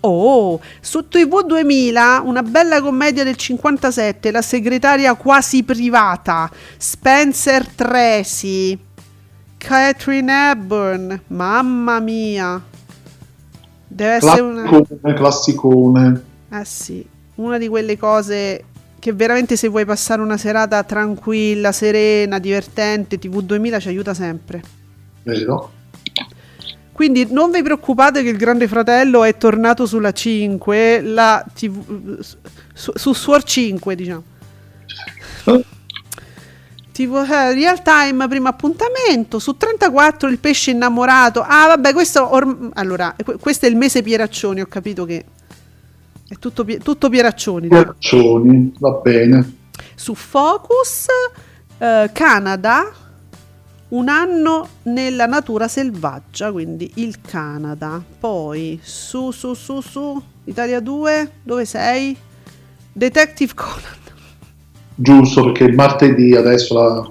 Oh, su TV 2000 una bella commedia del 57, La segretaria quasi privata, Spencer Tracy, Catherine Hepburn, mamma mia. Deve essere una... Classicone. Eh sì, una di quelle cose che veramente se vuoi passare una serata tranquilla, serena, divertente, TV 2000 ci aiuta sempre. Vero? Quindi non vi preoccupate che il Grande Fratello è tornato sulla 5, la TV, su, su Suor 5, diciamo. TV eh, Real Time, primo appuntamento. Su 34 il pesce innamorato. Ah, vabbè, questo orm- allora, que- questo è il mese Pieraccioni, ho capito che è tutto, tutto Pieraccioni. Piaccioni, va bene. Su Focus, eh, Canada, un anno nella natura selvaggia, quindi il Canada. Poi su, su, su, su, Italia 2, dove sei? Detective Conan. Giusto, perché martedì adesso la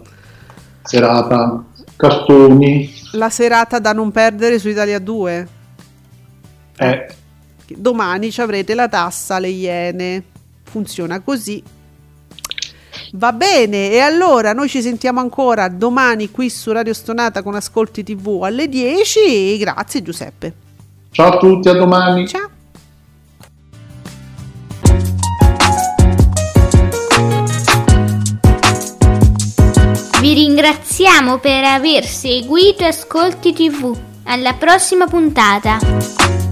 serata cartoni. La serata da non perdere su Italia 2. Eh, Domani ci avrete la tassa, le iene. Funziona così. Va bene, e allora noi ci sentiamo ancora domani qui su Radio Stonata con Ascolti TV alle 10. Grazie Giuseppe. ciao a tutti, a domani. Ciao. Vi ringraziamo per aver seguito Ascolti TV. Alla prossima puntata.